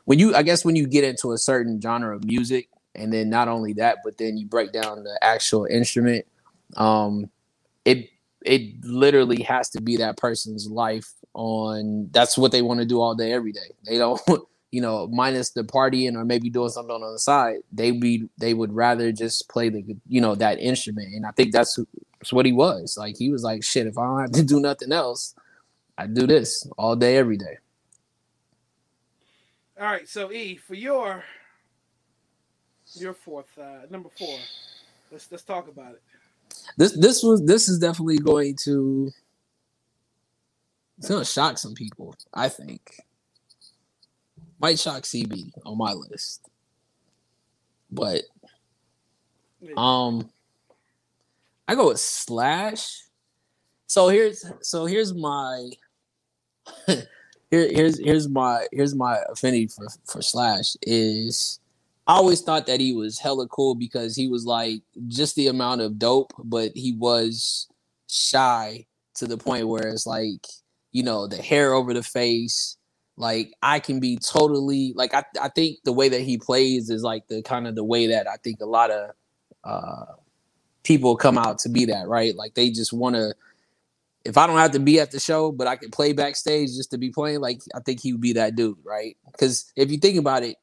when you I guess when you get into a certain genre of music and then not only that but then you break down the actual instrument um it it literally has to be that person's life on that's what they want to do all day every day. They don't <laughs> you know minus the partying or maybe doing something on the side they be they would rather just play the you know that instrument and I think that's that's what he was. Like he was like, shit, if I don't have to do nothing else, I do this all day, every day. All right, so E, for your your fourth, uh, number four, let's let's talk about it. This this was this is definitely going to it's gonna shock some people, I think. Might shock CB on my list. But Um, I go with Slash. So here's so here's my <laughs> here here's here's my here's my affinity for for Slash is I always thought that he was hella cool because he was like just the amount of dope, but he was shy to the point where it's like you know the hair over the face. Like I can be totally like I I think the way that he plays is like the kind of the way that I think a lot of uh people come out to be that right? Like they just want to if i don't have to be at the show but i can play backstage just to be playing like i think he would be that dude right? Because if you think about it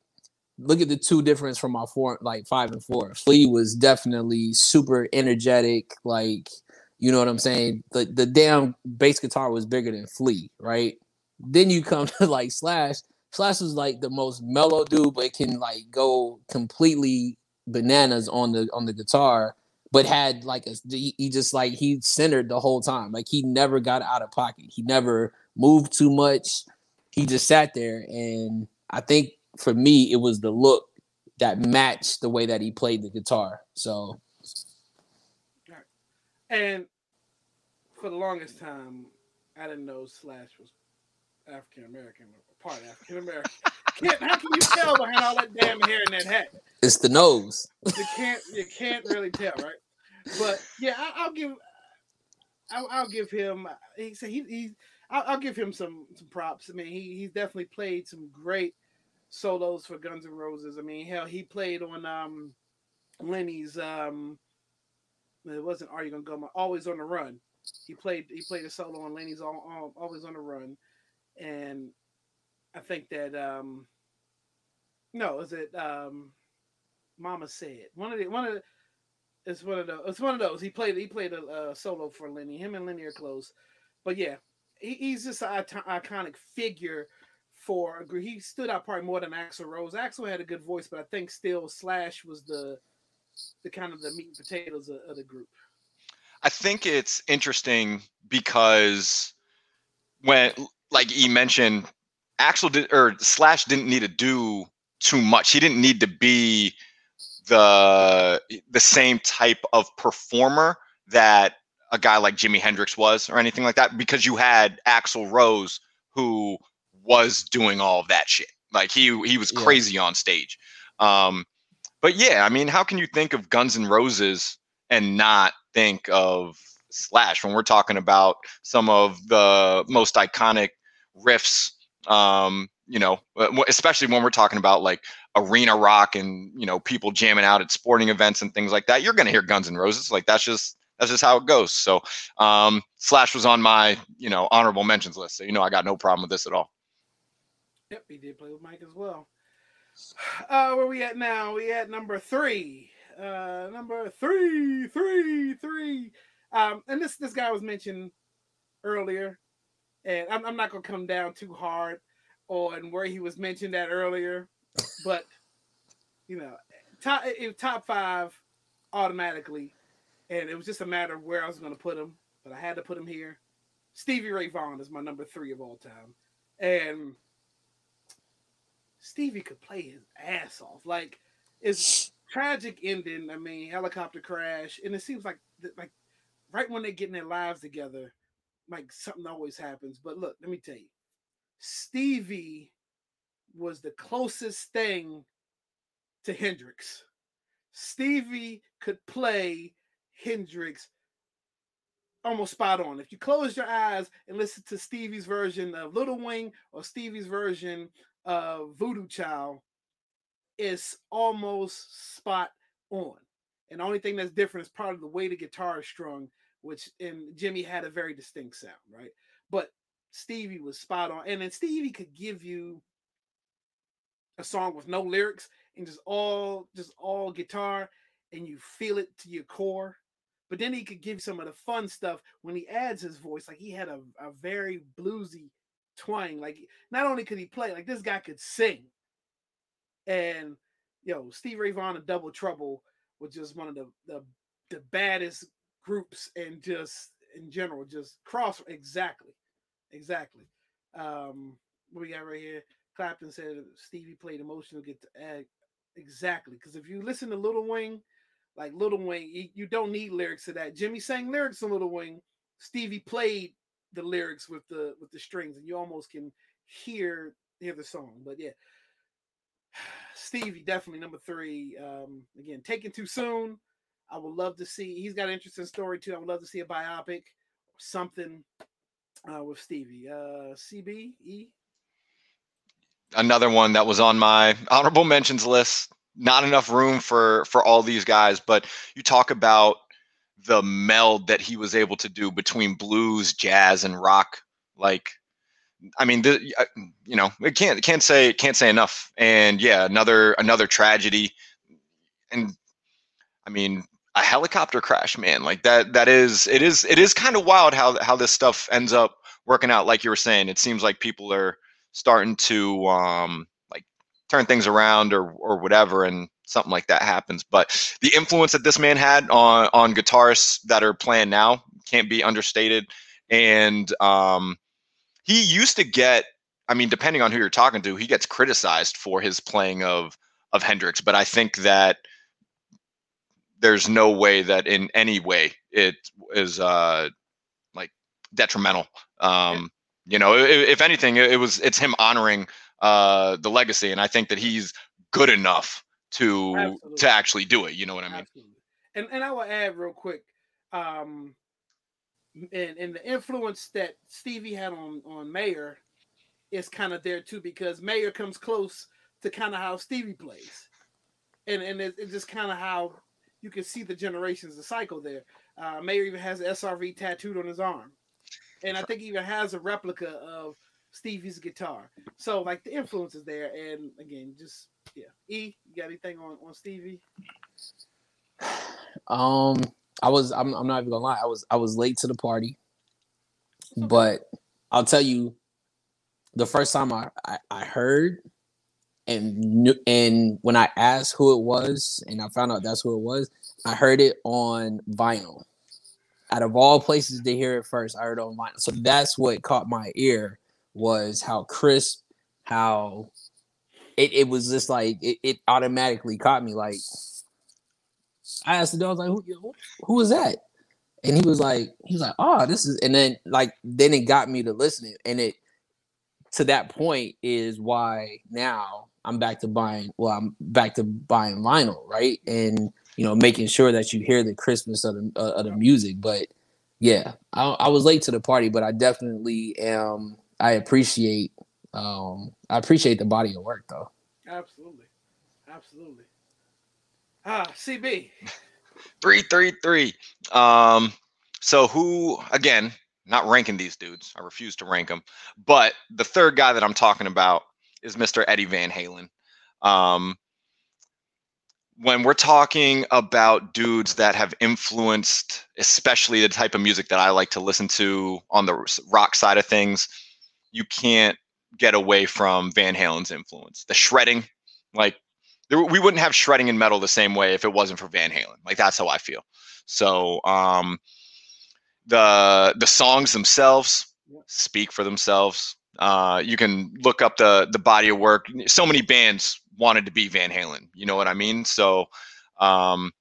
look at the two difference from our four like five and four. Flea was definitely super energetic like you know what i'm saying? The the damn bass guitar was bigger than flea right then you come <laughs> to like slash. Slash is like the most mellow dude but can like go completely bananas on the on the guitar but had like a he, just like he centered the whole time. Like he never got out of pocket. He never moved too much. He just sat there and i think for me it was the look that matched the way that he played the guitar. So And for the longest time, I didn't know Slash was African American, part African American. Can't how can you tell behind all that damn hair and that hat? it's the nose You can't you can't really tell, right? But yeah, I, I'll give I'll, I'll give him. He said he he. I'll, I'll give him some some props. I mean, he he's definitely played some great solos for Guns N' Roses. I mean, hell, he played on um Lenny's um. It wasn't Are You Gonna Go? My Always on the Run. He played he played a solo on Lenny's all, all, Always on the Run, and I think that um. No, is it um, Mama said one of the one of the it's one of those. It's one of those. He played. He played a, solo for Lenny. Him and Lenny are close, but yeah, he, he's just an iconic figure for. a He stood out probably more than Axl Rose. Axl had a good voice, but I think still Slash was the the kind of the meat and potatoes of, of the group. I think it's interesting because when, like he mentioned, Axl did or Slash didn't need to do too much. He didn't need to be the the same type of performer that a guy like Jimi Hendrix was or anything like that because you had Axl Rose who was doing all of that shit. Like he he was Yeah. crazy on stage. Um but yeah, I mean, how can you think of Guns N' Roses and not think of Slash when we're talking about some of the most iconic riffs um you know uh, especially when we're talking about like arena rock and you know people jamming out at sporting events and things like that you're going to hear guns N' roses like that's just that's just how it goes so um slash was on my you know honorable mentions list so you know i got no problem with this at all Yep, he did play with Mike as well. <sighs> Uh, where we at now? We at number three. Uh, number three, three, three. Um, and this this guy was mentioned earlier, and I'm, I'm not gonna come down too hard on where he was mentioned that earlier, but you know, top top five automatically, and it was just a matter of where I was gonna put him, but I had to put him here. Stevie Ray Vaughan is my number three of all time, and Stevie could play his ass off. Like it's tragic ending. I mean, helicopter crash, and it seems like like right when they're getting their lives together, like something always happens. But look, let me tell you, Stevie was the closest thing to Hendrix. Stevie could play Hendrix almost spot on. If you close your eyes and listen to Stevie's version of Little Wing or Stevie's version of Voodoo Child, it's almost spot on. And the only thing that's different is probably the way the guitar is strung, which and Jimi had a very distinct sound, right? But Stevie was spot on. And then Stevie could give you a song with no lyrics and just all just all guitar and you feel it to your core. But then he could give some of the fun stuff when he adds his voice. Like he had a, a very bluesy twang. Like not only could he play, like this guy could sing. And yo, Steve Ray Vaughan and Double Trouble was just one of the the, the baddest groups and just in general, just cross exactly. Exactly. Um, what we got right here? Clapton said Stevie played emotional get to Uh, exactly. Because if you listen to Little Wing, like Little Wing, you, don't need lyrics to that. Jimi sang lyrics on Little Wing. Stevie played the lyrics with the with the strings, and you almost can hear hear the song. But yeah, <sighs> Stevie definitely number three. Um, again, taken too soon. I would love to see. He's got an interesting story too. I would love to see a biopic something uh, with Stevie. Uh, CBE. Another one that was on my honorable mentions list. Not enough room for for all these guys, but you talk about the meld that he was able to do between blues, jazz, and rock. Like, I mean, the, you know, it can't can't say can't say enough. And yeah, another another tragedy. And I mean, a helicopter crash, man. Like that that is it is it is kind of wild how how this stuff ends up working out. Like you were saying, it seems like people are starting to um like turn things around or or whatever, and something like that happens. But the influence that this man had on on guitarists that are playing now can't be understated. And um, he used to get, I mean, depending on who you're talking to, he gets criticized for his playing of of Hendrix. But I think that there's no way that in any way it is uh, like detrimental. Um, you know, if, if anything, it, it was it's him honoring uh, the legacy, and I think that he's good enough to Absolutely. to actually do it. You know what I mean? Absolutely. And and I will add real quick, um, and and the influence that Stevie had on on Mayer is kind of there too because Mayer comes close to kind of how Stevie plays, and and it, it's just kind of how you can see the generations, the cycle there. Uh, Mayer even has SRV tattooed on his arm, and I think he even has a replica of Stevie's guitar. So like the influence is there, and again, just yeah. E, you got anything on on Stevie? Um, I was. I'm. I'm not even gonna lie. I was. I was late to the party, but I'll tell you, the first time I I, I heard, and and when I asked who it was, and I found out that's who it was, I heard it on vinyl. Out of all places to hear it first, I heard it on vinyl. So that's what caught my ear was how crisp, how it, it was just like it, it automatically caught me. Like I asked the dog, like, who, who was that? And he was like, he was like, oh, this is, and then like, then it got me to listening, and it to that point is why now I'm back to buying. Well, I'm back to buying vinyl, right? And you know, making sure that you hear the crispness of the uh, of the music. But yeah, I, I was late to the party, but I definitely am. I appreciate um, I appreciate the body of work though. Absolutely, absolutely. Ah, CB. <laughs> three, three, three. Um, so who again? Not ranking these dudes. I refuse to rank them. But the third guy that I'm talking about is Mr. Eddie Van Halen. Um, when we're talking about dudes that have influenced, especially the type of music that I like to listen to on the rock side of things, you can't get away from Van Halen's influence. The shredding, like there, we wouldn't have shredding in metal the same way if it wasn't for Van Halen. Like that's how I feel. So um, the the songs themselves speak for themselves. Uh, you can look up the the body of work. So many bands wanted to be Van Halen. You know what I mean? So um,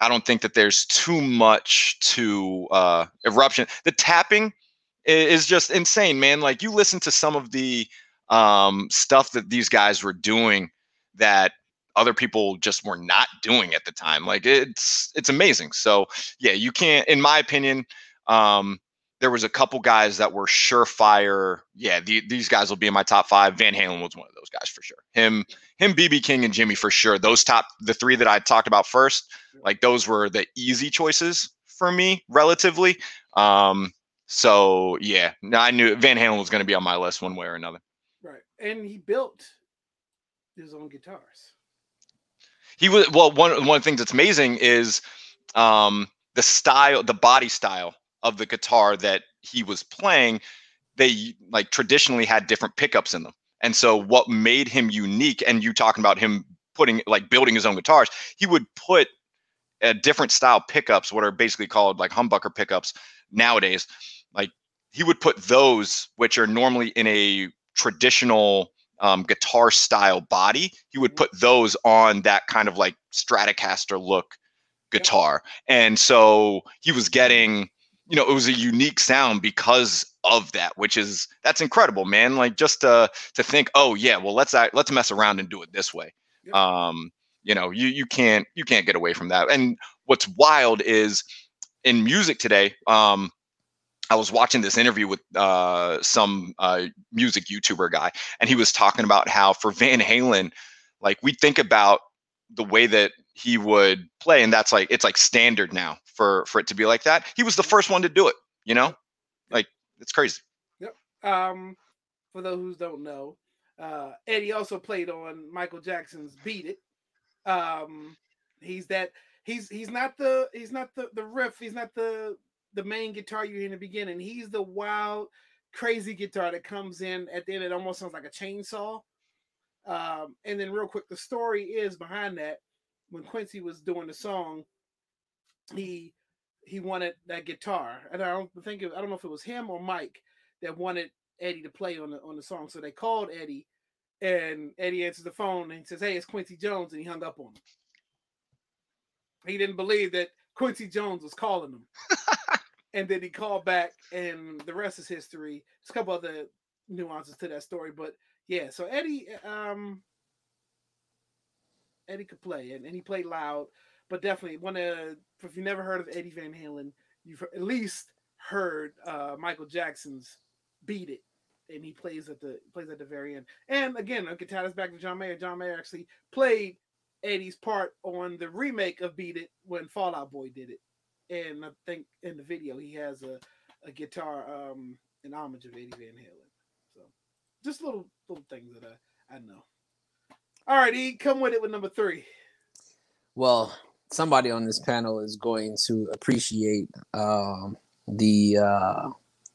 I don't think that there's too much to uh, eruption. The tapping is just insane, man. Like you listen to some of the um, stuff that these guys were doing that other people just were not doing at the time. Like it's it's amazing. So yeah, you can't, in my opinion, um, there was a couple guys that were surefire. Yeah, the, these guys will be in my top five. Van Halen was one of those guys for sure. Him, him, BB King, and Jimi for sure. Those top, the three that I talked about first, like those were the easy choices for me, relatively. Um, so yeah, I knew Van Halen was going to be on my list one way or another. Right, and he built his own guitars. He was well. One one of the things that's amazing is um, the style, the body style of the guitar that he was playing. They like traditionally had different pickups in them, and so what made him unique? And you talking about him putting like building his own guitars, he would put a different style pickups, what are basically called like humbucker pickups nowadays like he would put those, which are normally in a traditional um, guitar style body, he would put those on that kind of like Stratocaster look guitar. And so he was getting, you know, it was a unique sound because of that, which is that's incredible, man. Like just to to think, oh yeah, well let's let's mess around and do it this way. Yep. Um, you know, you you can't you can't get away from that. And what's wild is in music today, um, I was watching this interview with uh, some uh, music YouTuber guy, and he was talking about how for Van Halen, like we think about the way that he would play, and that's like it's like standard now for for it to be like that. He was the first one to do it, you know, like it's crazy. Um, for those who don't know, uh, Eddie also played on Michael Jackson's "Beat It." Um, he's that he's he's not the he's not the the riff. He's not the the main guitar you hear in the beginning. He's the wild, crazy guitar that comes in at the end. It almost sounds like a chainsaw. Um, and then real quick, the story is behind that. When Quincy was doing the song, he he wanted that guitar, and I don't think it, I don't know if it was him or Mike that wanted Eddie to play on the on the song. So they called Eddie, and Eddie answers the phone and he says, "Hey, it's Quincy Jones," and he hung up on him. He didn't believe that Quincy Jones was calling him, <laughs> and then he called back, and the rest is history. There's a couple other nuances to that story, but yeah. So Eddie, um, Eddie could play, and, and he played loud, but definitely one of if you never heard of Eddie Van Halen, you've at least heard uh, Michael Jackson's "Beat It." and he plays at the plays at the very end. And again, I could tie this back to John Mayer. John Mayer actually played Eddie's part on the remake of Beat It when Fall Out Boy did it. And I think in the video he has a, a guitar um in homage of Eddie Van Halen. So just little little things that I, I know. All right, E, come with it with number three. Well, somebody on this panel is going to appreciate um, the uh,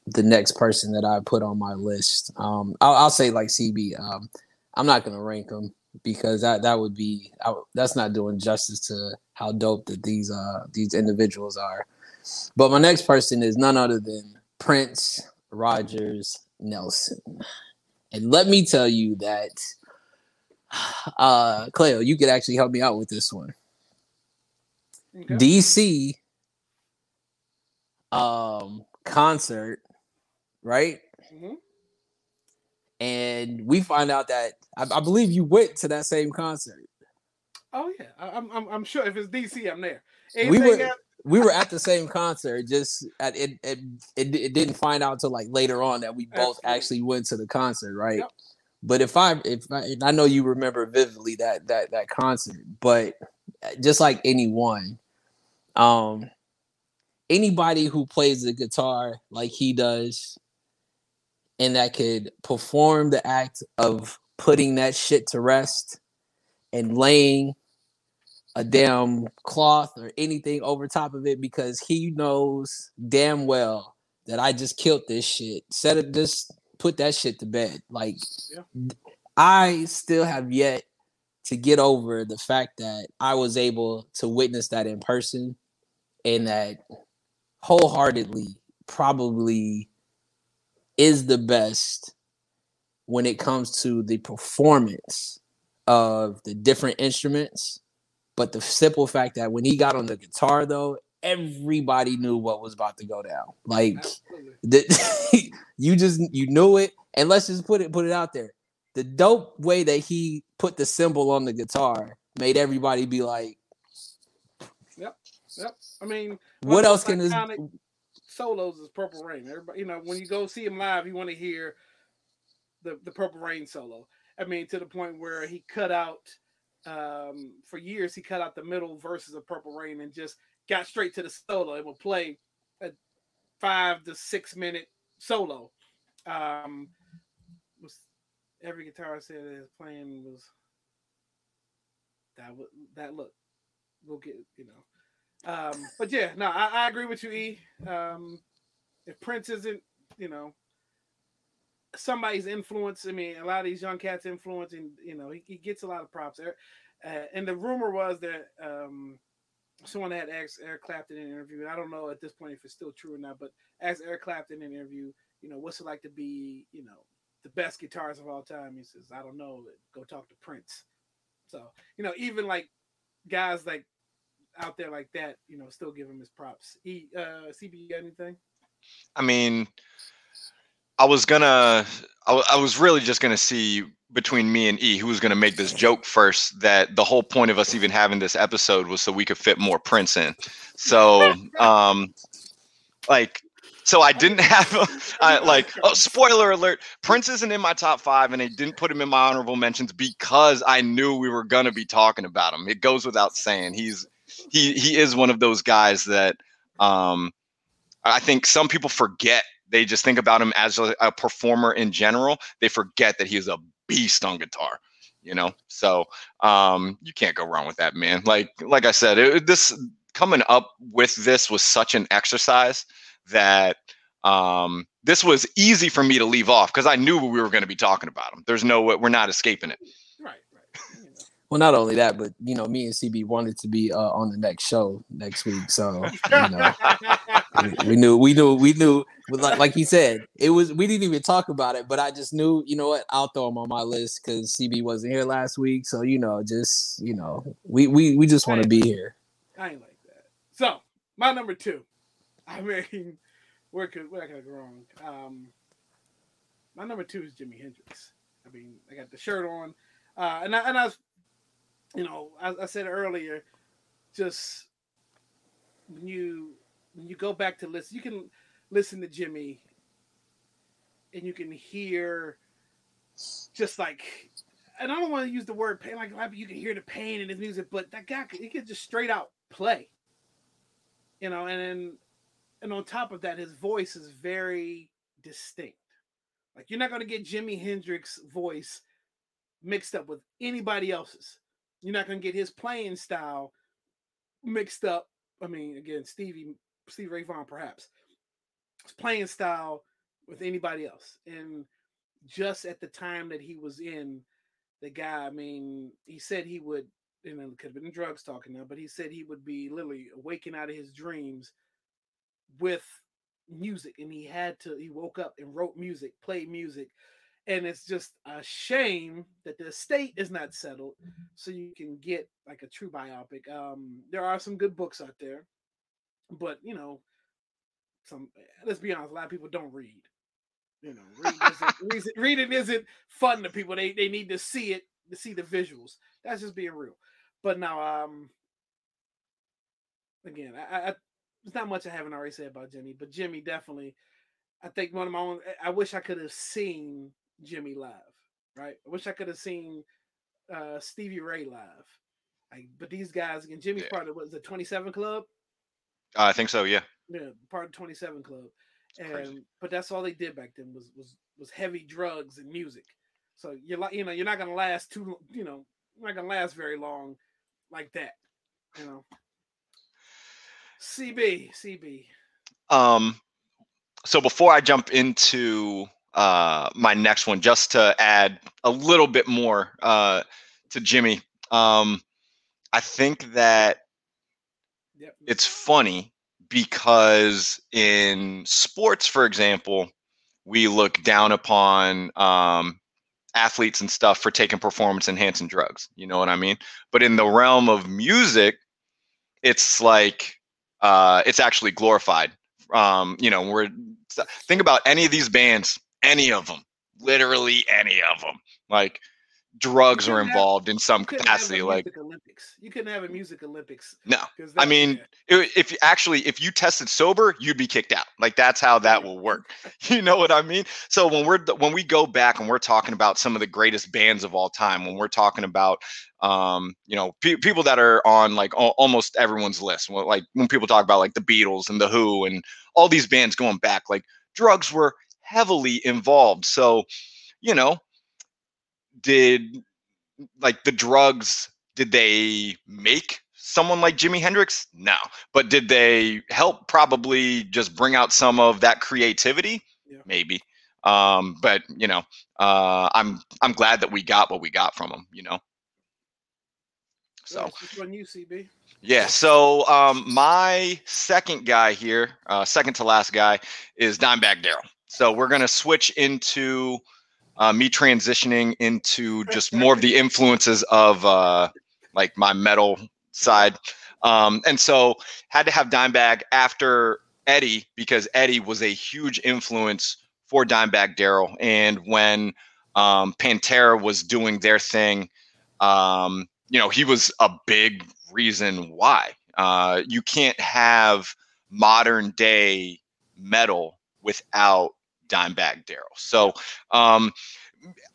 the next person that I put on my list. Um, I'll, I'll say like CB. Um, I'm not gonna rank them because that that would be I, that's not doing justice to how dope that these uh these individuals are. But my next person is none other than Prince Rogers Nelson, and let me tell you that. <sighs> Uh, Cleo, you could actually help me out with this one. Okay. DC um concert, right? Mhm. And we find out that I, I believe you went to that same concert. Oh yeah, I, I'm, I'm I'm sure if it's DC, I'm there. We were else? we were at the same concert. Just at it it, it it didn't find out till like later on that we both Absolutely. actually went to the concert, right? Yep. But if I if I, I know you remember vividly that that that concert, but just like anyone, um, anybody who plays the guitar like he does, and that could perform the act of putting that shit to rest and laying a damn cloth or anything over top of it because he knows damn well that I just killed this shit. Set it just put that shit to bed. Like Yeah. I still have yet to get over the fact that I was able to witness that in person and that wholeheartedly probably is the best when it comes to the performance of the different instruments. But the simple fact that when he got on the guitar, though, everybody knew what was about to go down. Like the, <laughs> you just you knew it, and let's just put it put it out there. The dope way that he put the symbol on the guitar made everybody be like, Yep. I mean, "What else can this?" solos is Purple Rain. Everybody, you know, when you go see him live, you want to hear the the Purple Rain solo. I mean, to the point where he cut out um, for years. He cut out the middle verses of Purple Rain and just got straight to the solo. It would play a five to six minute solo. Um, was every guitar said was playing was that that look. We'll get you know. Um, but yeah, no, I, I agree with you, E. Um, if Prince isn't, you know, somebody's influence, I mean, a lot of these young cats influencing, you know, he, he gets a lot of props. Er- Uh, and the rumor was that um, someone had asked Eric Clapton in an interview. and I don't know at this point if it's still true or not, but asked Eric Clapton in an interview, you know, what's it like to be, you know, the best guitarist of all time? He says, I don't know. Go talk to Prince. So, you know, even like guys like out there like that, you know, still give him his props. He, uh, CB, got anything? I mean, I was gonna, I, w- I was really just gonna see between me and E who was gonna make this joke first. That the whole point of us even having this episode was so we could fit more Prince in. So, <laughs> um, like, so I didn't have, <laughs> I, like, oh, spoiler alert: Prince isn't in my top five, and I didn't put him in my honorable mentions because I knew we were gonna be talking about him. It goes without saying. He's he he is one of those guys that um I think some people forget. They just think about him as a, a performer in general. They forget that he is a beast on guitar. You know, so um, you can't go wrong with that, man. Like like I said, it, this coming up with this was such an exercise that um, this was easy for me to leave off because I knew we were going to be talking about him. There's no we're not escaping it. Right, right. You know. Well, not only that, but you know, me and CB wanted to be uh, on the next show next week, so you know, we, we knew, we knew, we knew. Like, like he said, it was we didn't even talk about it, but I just knew, you know what, I'll throw him on my list because CB wasn't here last week, so you know, just you know, we we we just want to be here. I ain't like that. So my number two. <laughs> I mean, where could where could I go wrong? Um, my number two is Jimi Hendrix. I mean, I got the shirt on, uh, and I and I was, you know, I, I said earlier, just when you when you go back to listen, you can listen to Jimi, and you can hear, just like, and I don't want to use the word pain, like you can hear the pain in his music, but that guy, he could just straight out play, you know, and then and on top of that, his voice is very distinct. Like you're not gonna get Jimi Hendrix voice mixed up with anybody else's. You're not gonna get his playing style mixed up. I mean, again, Stevie, Steve Ray Vaughan, perhaps his playing style with anybody else. And just at the time that he was in, the guy, I mean, he said he would, and it could have been drugs talking now, but he said he would be literally waking out of his dreams with music and he had to he woke up and wrote music played music and it's just a shame that the estate is not settled so you can get like a true biopic um there are some good books out there but you know some let's be honest a lot of people don't read you know reading isn't, <laughs> reading isn't fun to people they, they need to see it to see the visuals that's just being real but now um again i, I there's not much I haven't already said about Jimi, but Jimi definitely. I think one of my own. I wish I could have seen Jimi live. Right. I wish I could have seen uh, Stevie Ray live. Like, but these guys again, Jimi's Yeah. part of what is it, 27 Club? Uh, I think so. Yeah. Yeah, part of 27 Club. It's crazy. And but that's all they did back then was was was heavy drugs and music. So you're like you know you're not gonna last too you know you're not gonna last very long like that. You know. CB CB. Um, so before I jump into uh, my next one, just to add a little bit more uh, to Jimi, um, I think that Yep. it's funny because in sports, for example, we look down upon um, athletes and stuff for taking performance enhancing drugs. You know what I mean? But in the realm of music, it's like uh, it's actually glorified. Um, you know, we're think about any of these bands, any of them, literally any of them. Like drugs are couldn't have- involved in some You couldn't have a capacity. Like Olympics. You couldn't have a music Olympics. No, I mean, yeah. i- if you actually if you tested sober you'd be kicked out like that's how that will work <laughs> <laughs> you know what i mean so when we're when we go back and we're talking about some of the greatest bands of all time when we're talking about um you know pe- people that are on like al- almost everyone's list like when people talk about like the beatles and the who and all these bands going back like drugs were heavily involved so you know did like the drugs did they make someone like Jimi Hendrix? No. But did they help probably just bring out some of that creativity? Yeah. Maybe. Um, but you know, uh, I'm I'm glad that we got what we got from them, you know. So Yes, Which one you CB? yeah, so um, my second guy here, uh, second to last guy, is Dimebag Darrell. So we're gonna switch into uh, me transitioning into just more of the influences of uh, like my metal side. Um, and so had to have Dimebag after Eddie because Eddie was a huge influence for Dimebag Darrell. And when um, Pantera was doing their thing, um, you know, he was a big reason why. Uh, you can't have modern day metal without Dimebag Darrell. So um,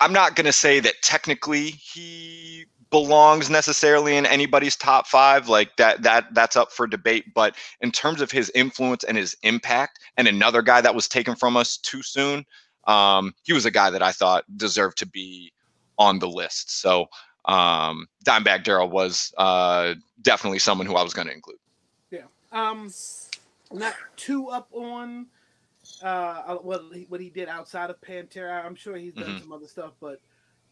I'm not going to say that technically he belongs necessarily in anybody's top five like that that that's up for debate but in terms of his influence and his impact and another guy that was taken from us too soon um, he was a guy that i thought deserved to be on the list so um, dimebag darrell was uh, definitely someone who i was going to include yeah um not too up on uh what he, what he did outside of pantera i'm sure he's done mm-hmm. some other stuff but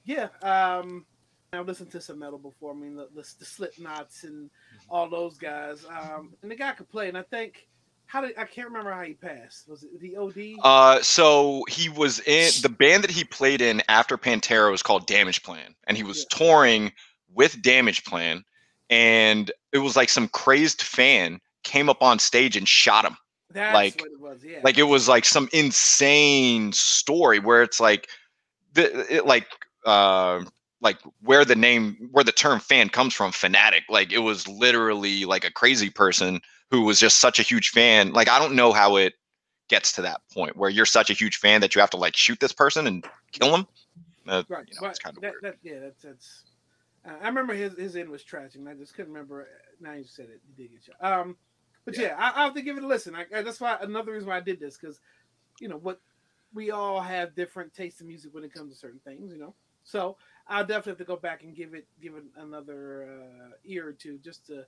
yeah um I've listened to some metal before. I mean, the, the, the Slipknots and mm-hmm. all those guys. Um, and the guy could play. And I think, how did I can't remember how he passed. Was it the OD? Uh, so he was in the band that he played in after Pantera was called Damageplan, and he was yeah. touring with Damageplan, and it was like some crazed fan came up on stage and shot him. That's like, it was, yeah. Like it was like some insane story where it's like, the it, like uh like where the name where the term fan comes from fanatic. Like it was literally like a crazy person who was just such a huge fan. Like i don't know how it gets to that point where you're such a huge fan that you have to like shoot this person and kill him uh, right you know, it's kind of that, that, yeah that's that's uh, i remember his his end was tragic and i just couldn't remember now you said it he did get shot um but yeah, yeah I, I, have to give it a listen I, I, that's why another reason why i did this because you know what we all have different tastes in music when it comes to certain things you know so I'll definitely have to go back and give it give it another uh, ear or two just to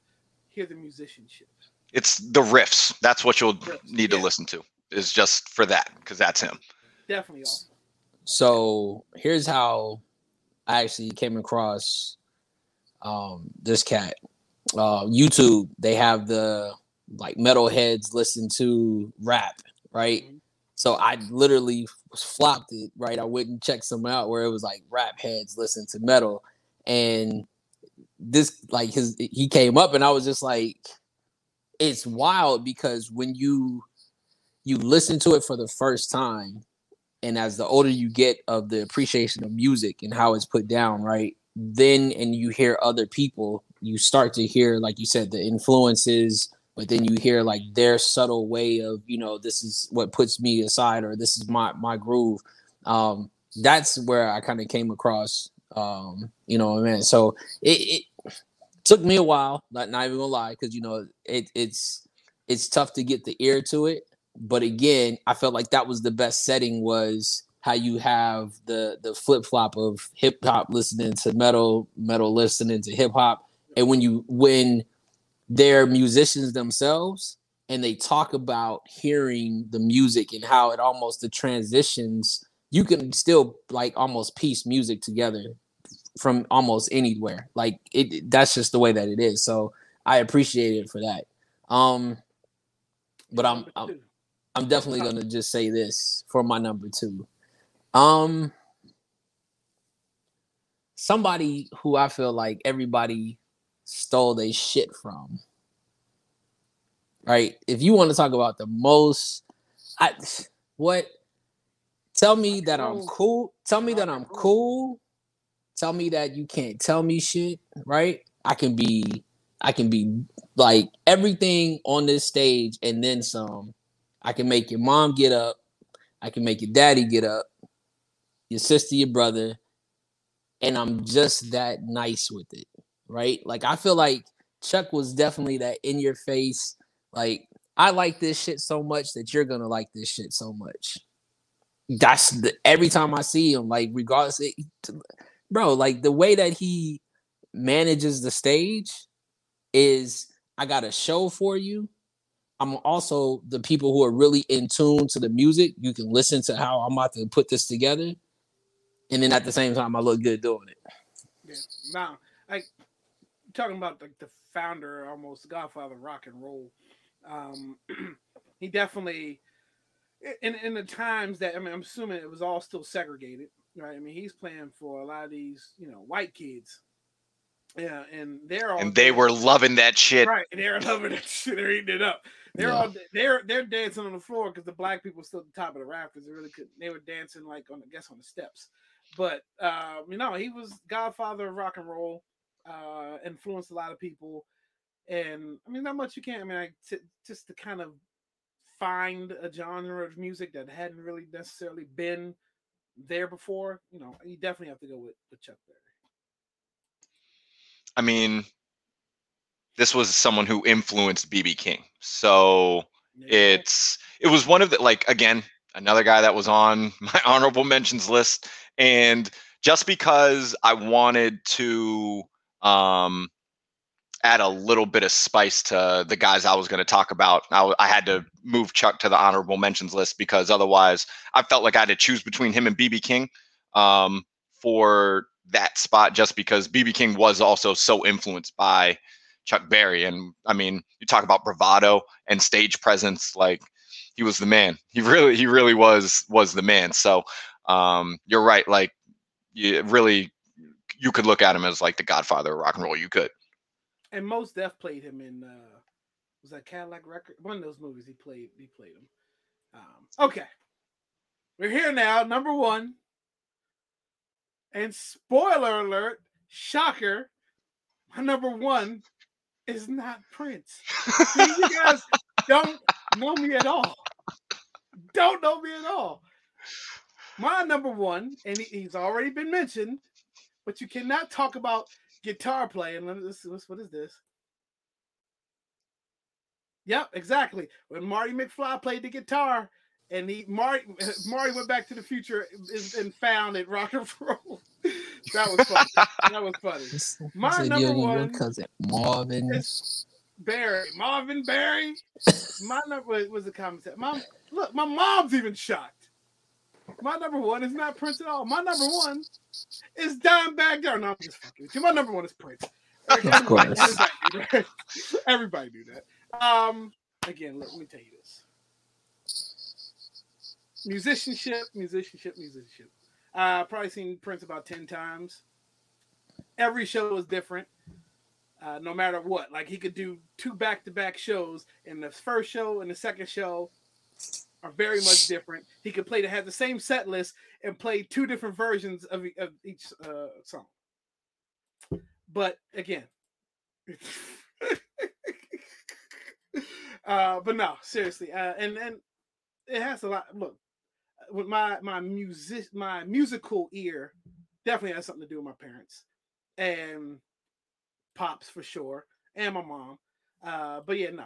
hear the musicianship. It's the riffs. That's what you'll riffs. need yeah. to listen to. Is just for that because that's him. Definitely awesome. So here's how I actually came across um, this cat. Uh, YouTube, they have the like metalheads listen to rap, right? Mm-hmm. So I literally flopped it, right? I went and checked some out where it was like rap heads listen to metal. And this like his he came up and I was just like, it's wild because when you you listen to it for the first time, and as the older you get of the appreciation of music and how it's put down, right? Then and you hear other people, you start to hear, like you said, the influences, but then you hear like their subtle way of you know this is what puts me aside or this is my my groove. Um that's where i kind of came across um you know man so it, it took me a while not, not even gonna lie because you know it, it's it's tough to get the ear to it but again i felt like that was the best setting was how you have the the flip flop of hip hop listening to metal metal listening to hip hop and when you when they're musicians themselves and they talk about hearing the music and how it almost the transitions you can still like almost piece music together from almost anywhere. Like it that's just the way that it is. So i appreciate it for that. Um but i'm i'm, I'm definitely gonna just say this for my number two. Um somebody who i feel like everybody stole their shit from. Right? If you want to talk about the most I what tell me that I'm cool. Tell me that I'm cool. Tell me that you can't tell me shit, right? I can be I can be like everything on this stage and then some. I can make your mom get up. I can make your daddy get up. Your sister, your brother. And I'm just that nice with it right? Like I feel like Chuck was definitely that in your face, like I like this shit so much that you're gonna like this shit so much. That's the every time I see him, like regardless, bro, like the way that he manages the stage is I got a show for you. I'm also the people who are really in tune to the music. You can listen to how I'm about to put this together, and then at the same time, I look good doing it. Yeah. Now, like talking about like the founder, almost Godfather rock and roll. Um, <clears throat> he definitely, in in the times that I mean, I'm assuming it was all still segregated, right? I mean, he's playing for a lot of these, you know, white kids, Yeah, and they're all and they dead. were loving that shit. right. And they're <laughs> loving that shit. They're eating it up. They're Yeah. all they're they're dancing on the floor because the black people still at the top of the rafters. They really couldn't. They were dancing like on I guess on the steps. But um, you know, he was godfather of rock and roll. Uh, influenced a lot of people, and I mean, not much you can't. I mean, I, t- just to kind of find a genre of music that hadn't really necessarily been there before. You know, you definitely have to go with, with Chuck Berry. I mean, this was someone who influenced BB King. So go. it's it was one of the like again another guy that was on <laughs> my honorable mentions list and just because i wanted to um add a little bit of spice to the guys i was going to talk about. I, I, had to move chuck to the honorable mentions list because otherwise i felt like i had to choose between him and bb king um, for that spot just because bb king was also so influenced by chuck berry. And i mean you talk about bravado and stage presence like he was the man. He really he really was was the man. So um you're right like you really you could look at him as like the godfather of rock and roll you could and Mos Def played him in uh was that Cadillac Record? One of those movies he played he played him. Um, okay. We're here now, number one. And spoiler alert, shocker, my number one is not Prince. <laughs> You guys don't know me at all. Don't know me at all. My number one, and he's already been mentioned, but you cannot talk about guitar playing. Let me- This, this, what is this? Yep, exactly. When Marty McFly played the guitar, and he Marty <laughs> Marty went back to the future and, and found it rock and roll. <laughs> that was funny. That was funny. My number one cousin Marvin. <laughs> Barry, Marvin Berry. My number was, the commentary. Mom, look, my mom's even shocked. My number one is not Prince at all. My number one is Dimebag Darrell. No, I'm just fucking with you. My number one is Prince. Everybody, course. everybody knew that. Everybody knew that. Um, again, let me tell you this. Musicianship, musicianship, musicianship. Uh, probably seen Prince about ten times. Every show is different uh, no matter what. Like he could do two back to back shows, and the first show and the second show are very much different. He could play to have the same set list and play two different versions of, of each uh, song. But again, <laughs> uh, but no, seriously, uh, and and it has a lot. Look, with my my music my musical ear definitely has something to do with my parents and pops for sure, and my mom. Uh, but yeah, no.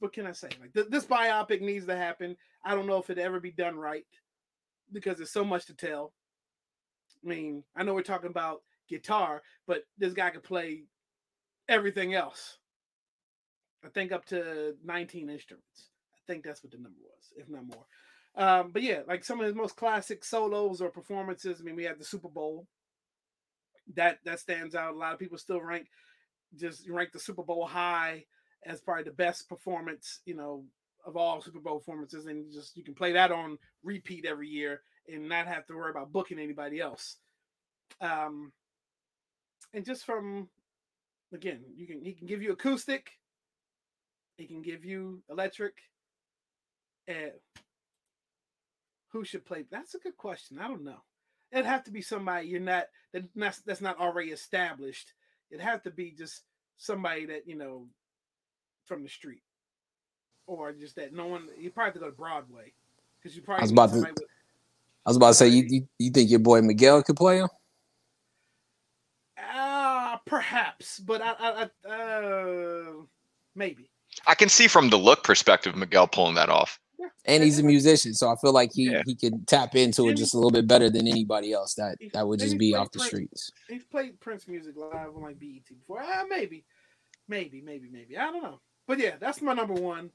What can I say? Like th- this biopic needs to happen. I don't know if it'd ever be done right because there's so much to tell. I mean, I know we're talking about guitar, but this guy could play everything else. I think up to 19 instruments. I think that's what the number was, if not more. Um, but yeah, like some of his most classic solos or performances. I mean, we had the Super Bowl. That that stands out. A lot of people still rank just rank the Super Bowl high as probably the best performance, you know, of all Super Bowl performances, and just you can play that on repeat every year and not have to worry about booking anybody else. Um, and just from again, you can he can give you acoustic, he can give you electric. And who should play? That's a good question. I don't know. It'd have to be somebody you're not that that's, that's not already established. It'd have to be just somebody that you know from the street, or just that no one. You probably have to go to Broadway because you probably was about to- with- I was about to say, you, you you think your boy Miguel could play him? Ah, perhaps, but I, I, I uh, maybe. i can see from the look perspective miguel pulling that off And he's a musician, so I feel like he Yeah. he can tap into it just a little bit better than anybody else that that would just be off the Prince. streets. He's played Prince music live on like BET before. Ah, maybe, maybe, maybe, maybe. I don't know. But yeah, that's my number one.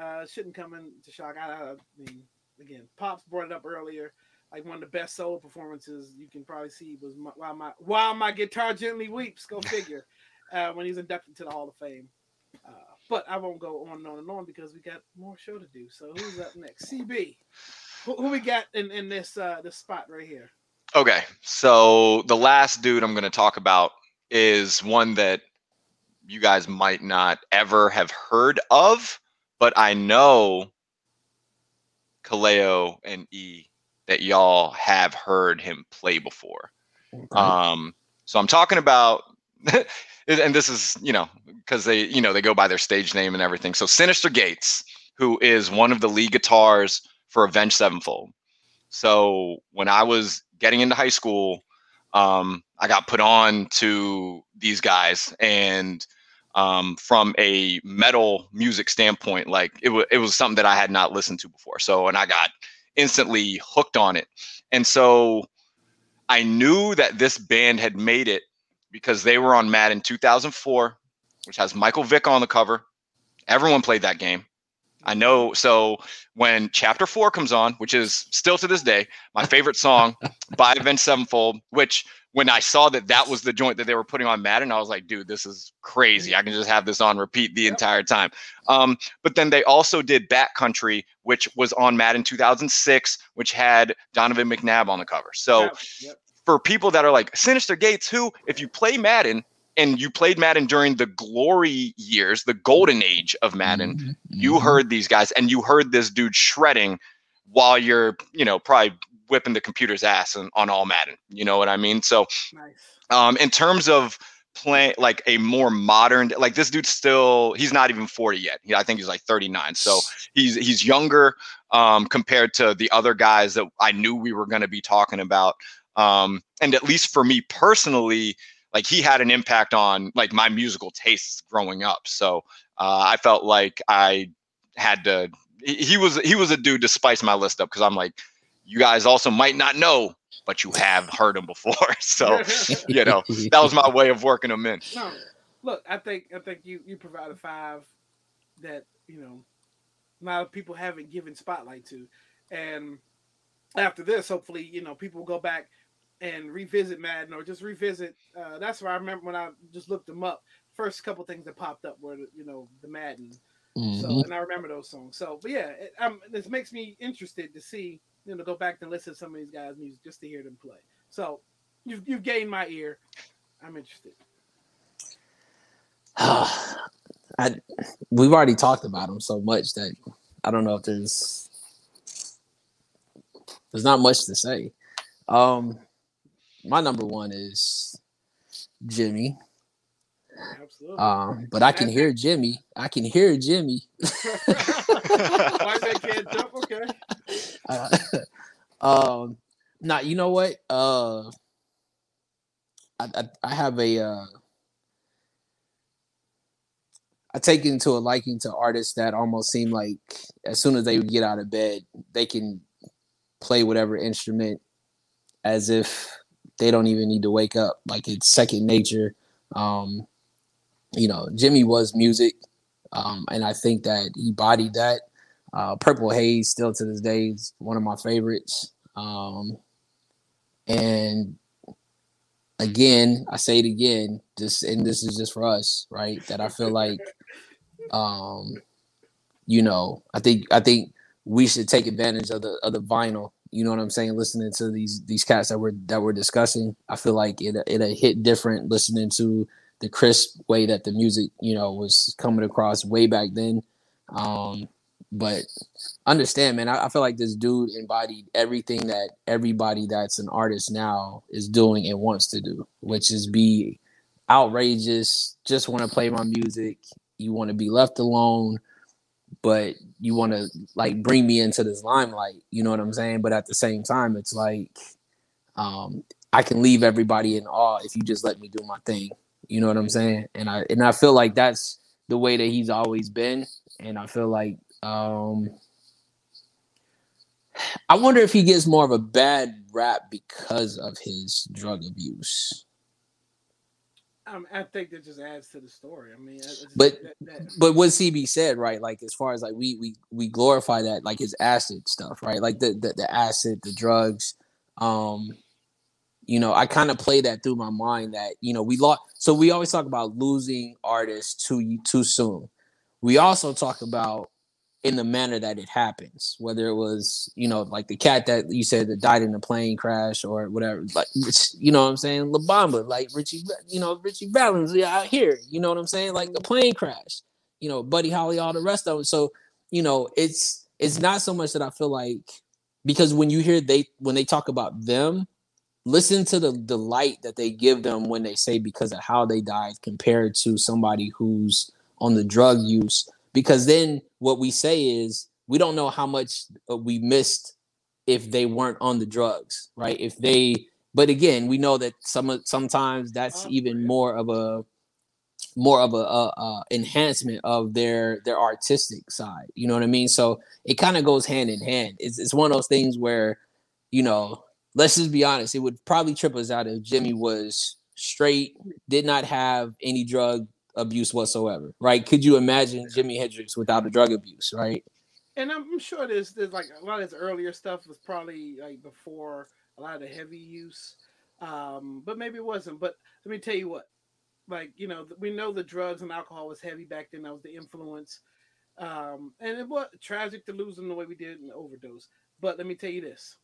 Uh, shouldn't come into shock. I, I mean, again, Pops brought it up earlier. Like one of the best solo performances you can probably see was my, while my while my guitar gently weeps. Go figure. <laughs> uh, when he's inducted to the Hall of Fame. Uh, but I won't go on and on and on because we got more show to do. So who's up next? CB. Who, who we got in, in this uh this spot right here? Okay, so the last dude I'm going to talk about is one that you guys might not ever have heard of, but I know Kaleo and E that y'all have heard him play before. Okay. Um, so I'm talking about, <laughs> and this is you know because they you know they go by their stage name and everything. So Synyster Gates, who is one of the lead guitars for Avenged Sevenfold. So when I was getting into high school, um, I got put on to these guys, and um, from a metal music standpoint, like it was it was something that I had not listened to before. So and I got instantly hooked on it, and so I knew that this band had made it because they were on Madden 2004, which has Michael Vick on the cover. Everyone played that game. I know. So when Chapter Four comes on, which is still to this day my favorite song <laughs> by Avenged Sevenfold, which when I saw that that was the joint that they were putting on Madden, I was like, dude, this is crazy. I can just have this on repeat the Yep. entire time. Um, but then they also did Bat Country, which was on Madden 2006, which had Donovan McNabb on the cover. So Yep, yep. for people that are like Synyster Gates, who, if you play Madden and you played Madden during the glory years, the golden age of Madden, Mhm, you mhm. heard these guys and you heard this dude shredding while you're, you know, probably whipping the computer's ass on, on all Madden. You know what I mean? So, Nice. um, in terms of playing like a more modern, like this dude's still, he's not even 40 yet. He, I think he's like 39. So he's he's younger um, compared to the other guys that I knew we were going to be talking about. Um, and at least for me personally, like he had an impact on like my musical tastes growing up. So uh, I felt like I had to. He, was he was a dude to spice my list up because I'm like, you guys also might not know, but you have heard him before. <laughs> so <laughs> you know that was my way of working them in. no, look, I think I think you you provided five that you know a lot of people haven't given spotlight to, and after this, hopefully, you know, people will go back and revisit Madden or just revisit. Uh, that's where I remember when I just looked them up. First couple things that popped up were the, you know the Madden. So Mhm. and I remember those songs. So, but yeah, it, um, this makes me interested to see you know go back and listen to some of these guys' music just to hear them play. So you've you've gained my ear. I'm interested. <sighs> I, we've already talked about him so much that I don't know if there's there's not much to say. Um, my number one is Jimi. Absolutely. Um, but I can hear Jimi. I can hear Jimi. <laughs> Why they can't jump? Okay. <laughs> Um, now you know what? Uh, I, I I have a uh, I take into a liking to artists that almost seem like as soon as they would get out of bed, they can play whatever instrument as if they don't even need to wake up. Like it's second nature. Um, you know, Jimi was music, um, and I think that he bodied that. Uh, Purple Haze still to this day is one of my favorites. Um, and again, I say it again, just and this is just for us, right? That I feel like, um, you know, I think I think we should take advantage of the of the vinyl. You know what I'm saying? Listening to these these cats that we're that we're discussing, I feel like it it hit different listening to the crisp way that the music, you know, was coming across way back then. Um, but understand, man, I, I feel like this dude embodied everything that everybody that's an artist now is doing and wants to do, which is be outrageous, just want to play my music. You want to be left alone, but you want to like bring me into this limelight. You know what I'm saying? But at the same time, it's like um, I can leave everybody in awe if you just let me do my thing. You know what I'm saying? And I and I feel like that's the way that he's always been. And I feel like um I wonder if he gets more of a bad rap because of his drug abuse. Um, I think that just adds to the story. I mean, it's just- But- that, that, But what CB said, right? Like as far as like we we we glorify that like his acid stuff, right? Like the the, the acid, the drugs. Um you know, I kind of play that through my mind that, you know, we lost so we always talk about losing artists too too soon. We also talk about in the manner that it happens, whether it was, you know, like the cat that you said that died in a plane crash or whatever, like, you know what I'm saying? La Bamba, like Ritchie, you know, Ritchie Valens out here, you know what I'm saying? Like the plane crash, you know, Buddy Holly, all the rest of it. So, you know, it's, it's not so much that I feel like, because when you hear they, when they talk about them, listen to the, the light that they give them when they say because of how they died compared to somebody who's on the drug use because then what we say is we don't know how much uh, we missed if they weren't on the drugs, right? If they, but again, we know that some sometimes that's even more of a more of a, a, a, enhancement of their their artistic side. You know what I mean? So it kind of goes hand in hand. It's it's one of those things where, you know, let's just be honest. It would probably trip us out if Jimi was straight, did not have any drug abuse whatsoever, right? Could you imagine Jimi Hendrix without the drug abuse, right? And I'm sure there's there's like a lot of his earlier stuff was probably like before a lot of the heavy use, um, but maybe it wasn't. But let me tell you what, like you know, we know the drugs and alcohol was heavy back then. That was the influence, um, and it was tragic to lose them the way we did in the overdose. But let me tell you this: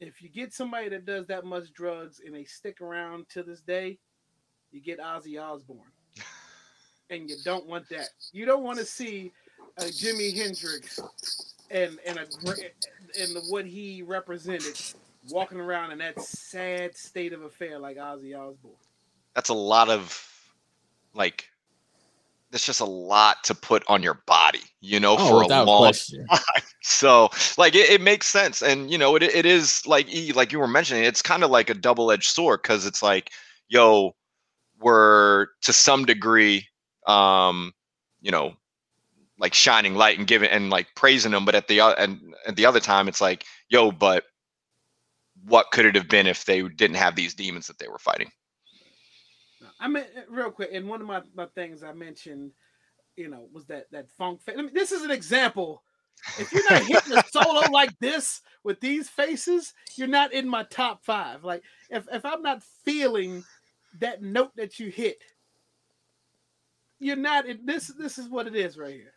if you get somebody that does that much drugs and they stick around to this day, you get Ozzy Osbourne and you don't want that. You don't want to see a Jimi Hendrix and and a and the, what he represented walking around in that sad state of affair like Ozzy Osbourne. That's a lot of like that's just a lot to put on your body, you know, oh, for a long question. <laughs> time. So, like, it, it, makes sense, and you know, it it is like like you were mentioning, it's kind of like a double edged sword because it's like, yo, we're to some degree um, you know, like shining light and giving and like praising them, but at the and at the other time, it's like, yo, but what could it have been if they didn't have these demons that they were fighting? I mean, uh, real quick, and one of my, my things I mentioned, you know, was that that funk. Fa- I mean, this is an example. If you're not hitting a solo <laughs> like this with these faces, you're not in my top five. Like, if if I'm not feeling that note that you hit, you're not. This this is what it is right here.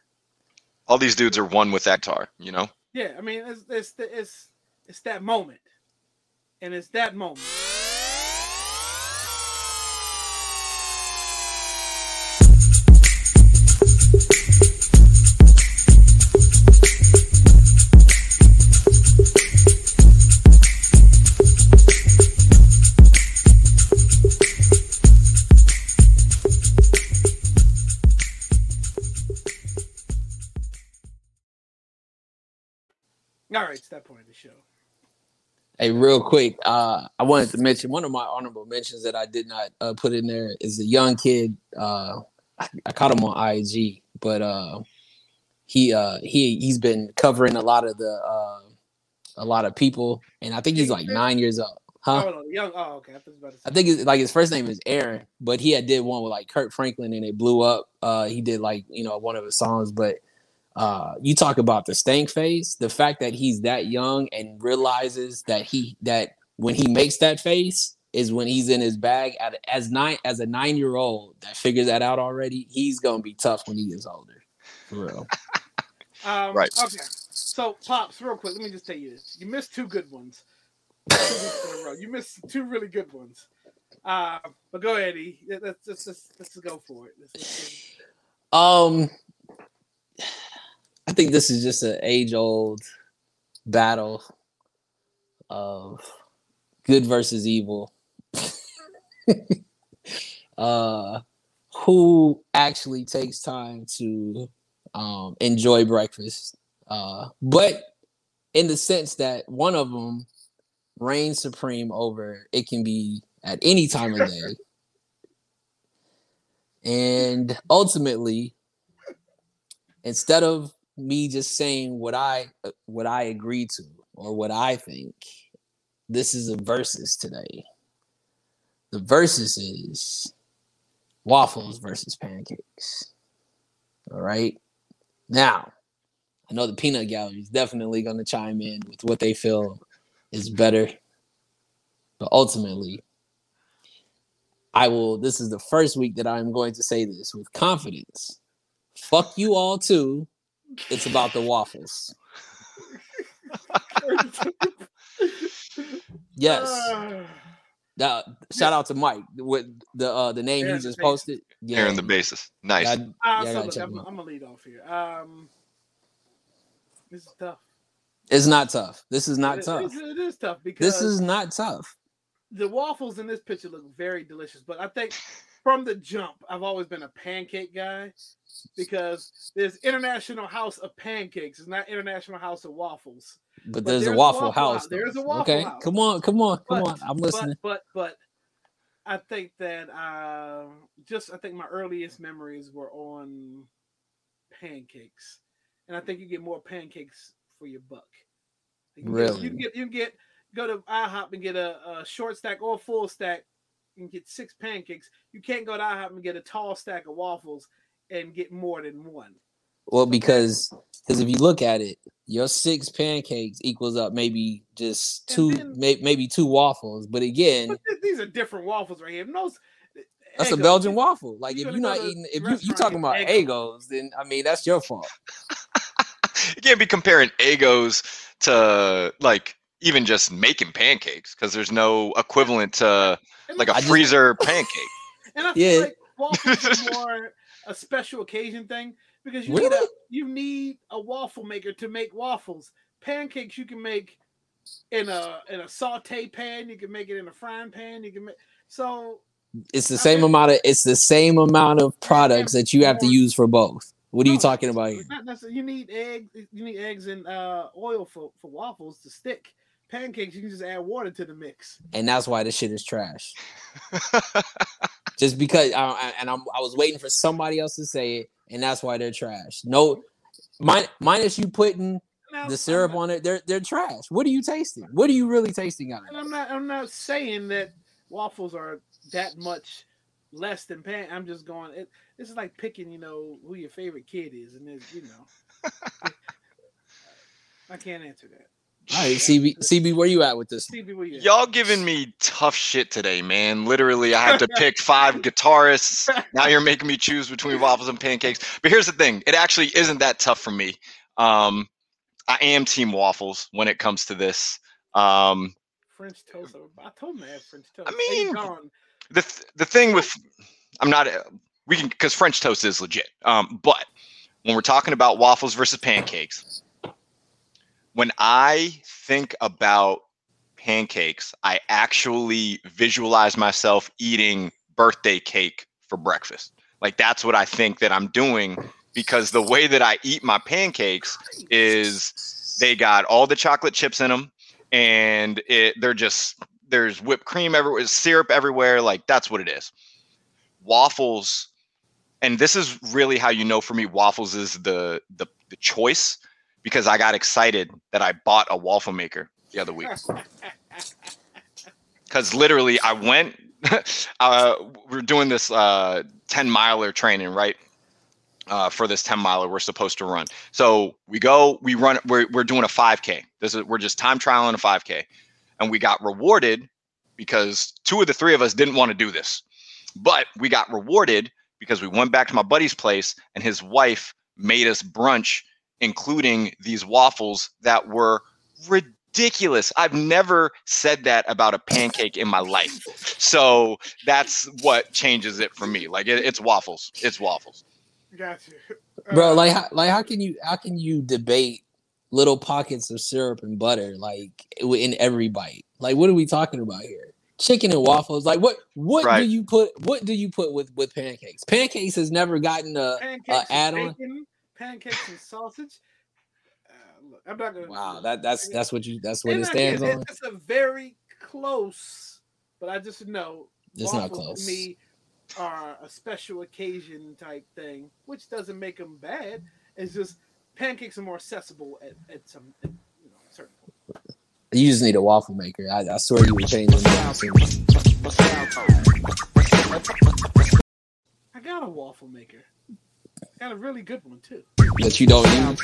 All these dudes are one with Ektar, you know. Yeah, I mean, it's it's it's it's that moment, and it's that moment. It's that point of the show. Hey, real quick, uh, I wanted to mention one of my honorable mentions that I did not uh, put in there is a young kid. Uh, I, I, caught him on IG, but uh, he uh, he he's been covering a lot of the uh, a lot of people, and I think he's like nine years old. Huh? Oh, young. Oh, okay. I, I think it's, like his first name is Aaron, but he had did one with like Kirk Franklin, and it blew up. Uh, he did like you know one of his songs, but uh, you talk about the stank face. The fact that he's that young and realizes that he that when he makes that face is when he's in his bag. At, as nine as a nine year old that figures that out already, he's gonna be tough when he gets older. For real. <laughs> um, right. Okay. So pops, real quick. Let me just tell you this: you missed two good ones. you missed two really good ones. Uh, but go ahead, E. Let's, let's, let's, let's go for it. Let's, let's, um, I think this is just an age old battle of good versus evil. <laughs> uh, who actually takes time to um, enjoy breakfast? Uh, but in the sense that one of them reigns supreme over it can be at any time of day. And ultimately, instead of me just saying what I uh, what I agree to or what I think. This is a versus today. The versus is waffles versus pancakes. All right. Now, I know the peanut gallery is definitely going to chime in with what they feel is better. But ultimately, I will. This is the first week that I'm going to say this with confidence. Fuck you all too It's about the waffles. <laughs> Yes. Uh, Now, shout out to Mike with the uh the name he just the posted. Yeah, Here in the basis. Nice. I- uh, Yeah, so I gotta look, check I'm. I'm gonna lead off here. Um, this is tough. it's not tough. This is not It- tough. It, it is tough because This is not tough. the waffles in this picture look very delicious, but I think from the jump, I've always been a pancake guy because there's International House of Pancakes. It's not International House of Waffles. But, But there's, a there's a Waffle, Waffle House. There's a Waffle okay, House. come on, come on, come But- on. I'm listening. But but but I think that uh, just I think my earliest memories were on pancakes, and I think you get more pancakes for your buck. You can get- Really? you can get you get go to IHOP and get a, a short stack or a full stack and get six pancakes. You can't go to IHOP and get a tall stack of waffles and get more than one. Well, because because if you look at it, your six pancakes equals up maybe just two, then- may, maybe two waffles. But again, But th- these are different waffles right here. And those eh, that's a Belgian waffle. Like you if you're not eating, if you you talking about get Eggos, then I mean that's your fault. <laughs> you can't be comparing Eggos to like even just making pancakes because there's no equivalent to and like a I just- freezer pancake. <laughs> And I feel Yeah. like waffles is <laughs> more a special occasion thing because you Really? know, you need a waffle maker to make waffles. Pancakes you can make in a in a saute pan. You can make it in a frying pan. You can make so It's the I same mean- amount of it's the same amount of products that you have to use for both. What are you talking about here? not. You need eggs. You need eggs and uh, oil for for waffles to stick. Pancakes you can just add water to the mix. And that's why this shit is trash. Just because, I, and I'm, I was waiting for somebody else to say it, and that's why they're trash. No, min- minus you putting Now, the syrup I'm, on it, they're they're trash. What are you tasting? What are you really tasting out of And it? I'm not. I'm not saying that waffles are that much less than pan. I'm just going. It, this is like picking, you know, who your favorite kid is, and there's, you know, <laughs> I can't answer that. All right, CB, CB, where you at with this? CB, you at? Y'all giving me tough shit today, man. Literally, I have to pick five guitarists. Now you're making me choose between waffles and pancakes. But here's the thing: it actually isn't that tough for me. Um, I am team waffles when it comes to this. Um, French toast. I told him I had French toast. I Hey, mean, gone. the th- the thing with I'm not we can because French toast is legit. Um, but when we're talking about waffles versus pancakes, when I think about pancakes, I actually visualize myself eating birthday cake for breakfast. Like that's what I think that I'm doing because the way that I eat my pancakes is they got all the chocolate chips in them and it they're just there's whipped cream everywhere syrup everywhere like that's what it is waffles and this is really how you know for me waffles is the the, the choice because i got excited that i bought a waffle maker the other week. <laughs> Because literally i went <laughs> uh, we're doing this uh 10 miler training right? Uh, for this 10 miler we're supposed to run. So we go we run we're, we're doing a 5k this is we're just time trialing a 5k and we got rewarded because two of the three of us didn't want to do this. But we got rewarded because we went back to my buddy's place and his wife made us brunch including these waffles that were ridiculous. I've never said that about a pancake in my life. So that's what changes it for me. Like it, it's waffles. It's waffles. Got you, bro Uh, like how, like how can you how can you debate little pockets of syrup and butter like in every bite? Like what are we talking about here? Chicken and waffles. Like what what do you put what do you put with with pancakes? Pancakes has never gotten a pancakes add and on? Pancakes and sausage. Uh, look, I'm not gonna. wow that that's that's what you that's what And it stands on It's a very close, but I just know It's not close. To me, are a special occasion type thing, which doesn't make them bad. It's just pancakes are more accessible at, at some, at, you know, certain point. you just need a waffle maker i, I swear you would change mind. I got a waffle maker. Got a really good one too. That you don't use.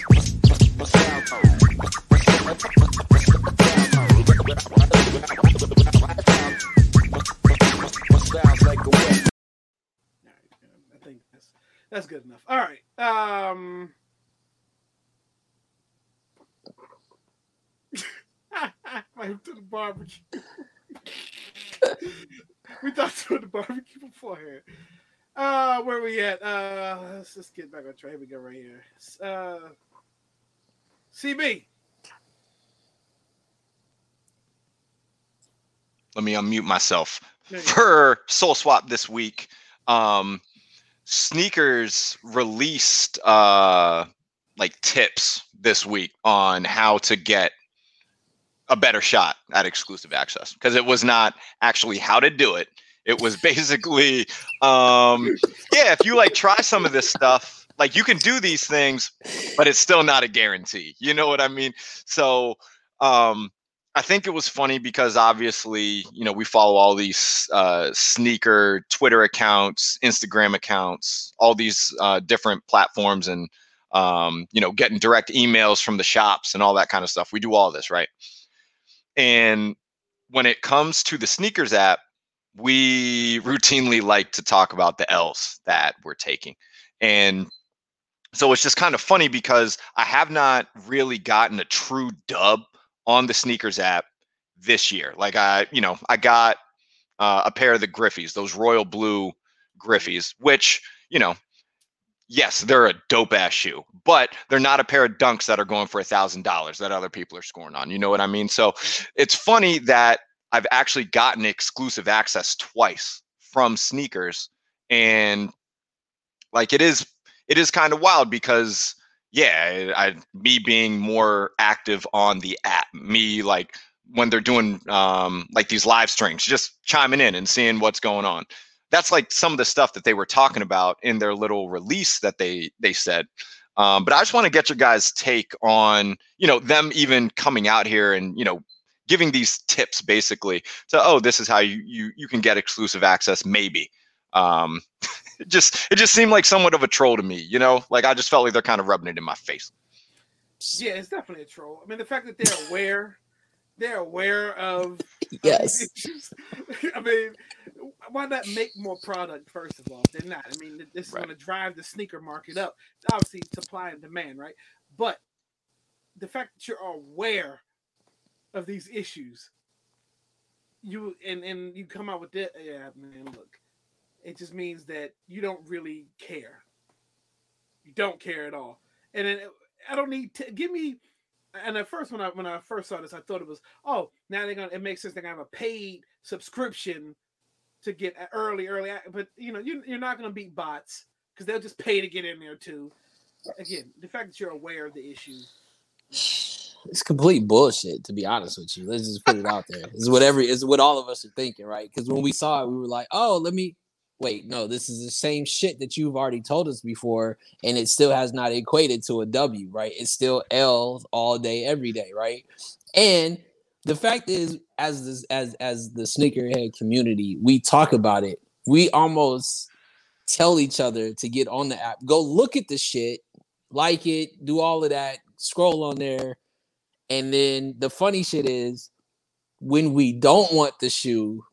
I think that's that's good enough. All right. Um. <laughs> went to the barbecue. <laughs> we talked about the barbecue beforehand. Uh, where we at? Uh, let's just get back on track. Here we go, right here. Uh, CB. Let me unmute myself. There you go. For Soul Swap this week, um, sneakers released uh like tips this week on how to get a better shot at exclusive access because it was not actually how to do it it was basically um yeah if you like try some of this stuff like you can do these things but it's still not a guarantee you know what i mean so um I think it was funny because obviously, you know, we follow all these uh, sneaker Twitter accounts, Instagram accounts, all these uh, different platforms, and um, you know, getting direct emails from the shops and all that kind of stuff. We do all this, right? And when it comes to the sneakers app, we routinely like to talk about the L's that we're taking, and so it's just kind of funny because I have not really gotten a true dub on the sneakers app this year. Like I, you know, I got uh, a pair of the Griffeys, those royal blue Griffeys, which, you know, yes, they're a dope ass shoe, but they're not a pair of dunks that are going for a thousand dollars that other people are scoring on. You know what I mean? So it's funny that I've actually gotten exclusive access twice from sneakers. And like it is it is kind of wild because yeah, I me being more active on the app, me like when they're doing um, like these live streams, just chiming in and seeing what's going on. That's like some of the stuff that they were talking about in their little release that they they said. Um, but I just want to get your guys' take on you know them even coming out here and you know giving these tips basically to oh this is how you you you can get exclusive access maybe. Um, <laughs> it just it just seemed like somewhat of a troll to me, you know. Like I just felt like they're kind of rubbing it in my face. Yeah, it's definitely a troll. I mean, the fact that they're aware, they're aware of. <laughs> Yes. <laughs> I mean, why not make more product first of all? They're not. I mean, this is Right. going to drive the sneaker market up. Obviously, supply and demand, right? But the fact that you're aware of these issues, you and and you come out with that. Yeah, man. Look, it just means that you don't really care. You don't care at all, and then I don't need to give me. And at first, when I when I first saw this, I thought it was oh now they're gonna it makes sense they're gonna have a paid subscription to get early early, but you know you you're not gonna beat bots because they'll just pay to get in there too. Again, the fact that you're aware of the issue. <sighs> <sighs> It's complete bullshit, to be honest with you. Let's just put it out there. It's whatever it's what all of us are thinking, right? Because when we saw it, we were like, oh, let me wait, no, this is the same shit that you've already told us before, and it still has not equated to a W, right? It's still L all day, every day, right? And the fact is, as this as as the sneakerhead community, we talk about it. We almost tell each other to get on the app, go look at the shit, like it, do all of that, scroll on there. And then the funny shit is when we don't want the shoe,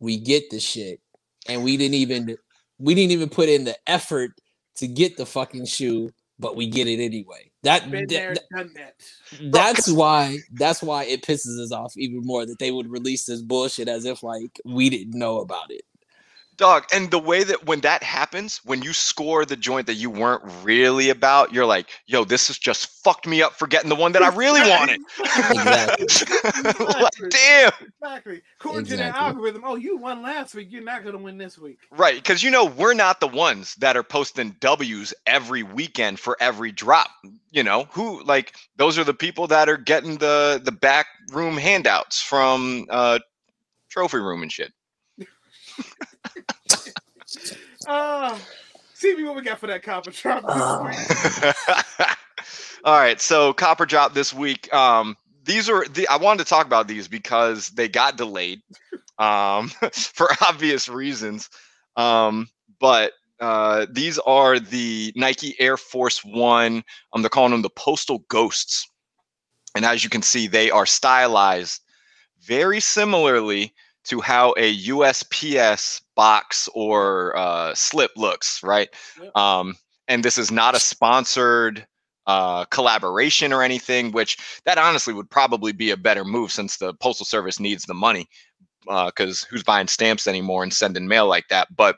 we get the shit. And we didn't even we didn't even put in the effort to get the fucking shoe, but we get it anyway. That, Been that- there, done that. that's why that's why it pisses us off even more that they would release this bullshit as if like we didn't know about it. Dog, and the way that when that happens, when you score the joint that you weren't really about, you're like, yo, this has just fucked me up for getting the one that I really wanted. Exactly. <laughs> like, damn. Exactly. According to the algorithm, oh, you won last week. You're not going to win this week. Right, because you know we're not the ones that are posting W's every weekend for every drop. You know who like those are the people that are getting the the back room handouts from uh trophy room and shit. <laughs> Uh, see me what we got for that cop or drop this Uh, week. <laughs> All right, so cop or drop this week. Um, these are the I wanted to talk about these because they got delayed, um, <laughs> for obvious reasons. Um, but uh, these are the Nike Air Force One. Um, they're calling them the Postal Ghosts, and as you can see, they are stylized very similarly to how a USPS box or uh, slip looks, right? Yep. Um, and this is not a sponsored uh, collaboration or anything. Which that honestly would probably be a better move since the postal service needs the money. Because uh, who's buying stamps anymore and sending mail like that? But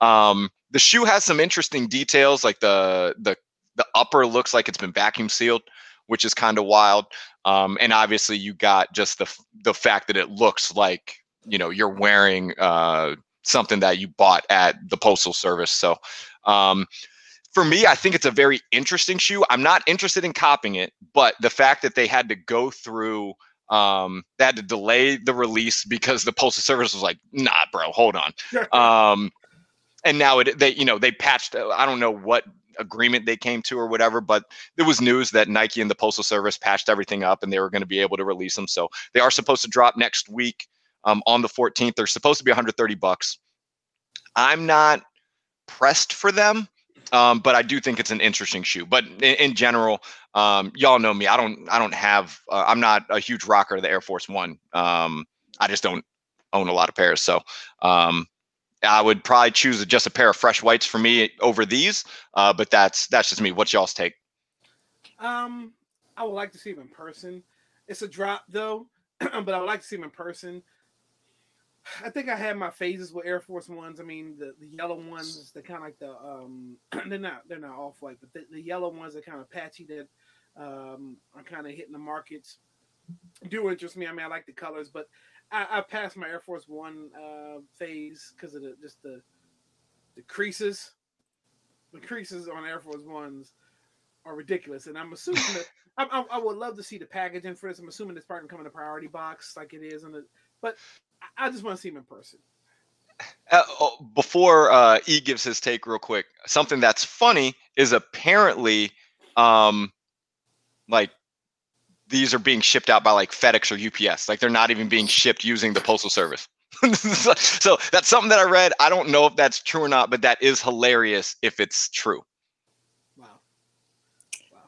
um, the shoe has some interesting details, like the the the upper looks like it's been vacuum sealed, which is kind of wild. Um, and obviously, you got just the the fact that it looks like you know you're wearing uh, something that you bought at the postal service. So. Um, for me, I think it's a very interesting shoe. I'm not interested in copying it, but the fact that they had to go through um, they had to delay the release because the postal service was like, "Nah, bro, hold on." <laughs> um, and now it they you know they patched. I don't know what agreement they came to or whatever, but there was news that Nike and the postal service patched everything up and they were going to be able to release them. So they are supposed to drop next week um, on the 14th. They're supposed to be 130 bucks. I'm not pressed for them. Um, but I do think it's an interesting shoe. But in, in general, um, y'all know me. I don't. I don't have. Uh, I'm not a huge rocker of the Air Force One. Um, I just don't own a lot of pairs. So um, I would probably choose just a pair of fresh whites for me over these. Uh, but that's that's just me. What's y'all's take? Um, I would like to see them in person. It's a drop though, <clears throat> but I would like to see them in person. I think I had my phases with Air Force Ones. I mean, the, the yellow ones, they're kind of like the um, <clears throat> they're not they're not off white, but the, the yellow ones are kind of patchy that um, are kind of hitting the markets. Do interest me. I mean, I like the colors, but I, I passed my Air Force One uh, phase because of the just the the creases. The creases on Air Force Ones are ridiculous, and I'm assuming that <laughs> I, I, I, would love to see the packaging for this. I'm assuming it's probably coming in a priority box like it is in the, but I just want to see him in person. Uh, oh, before uh, E gives his take, real quick, something that's funny is apparently, um, like these are being shipped out by like FedEx or UPS. Like they're not even being shipped using the postal service. <laughs> so that's something that I read. I don't know if that's true or not, but that is hilarious if it's true. Wow. Wow.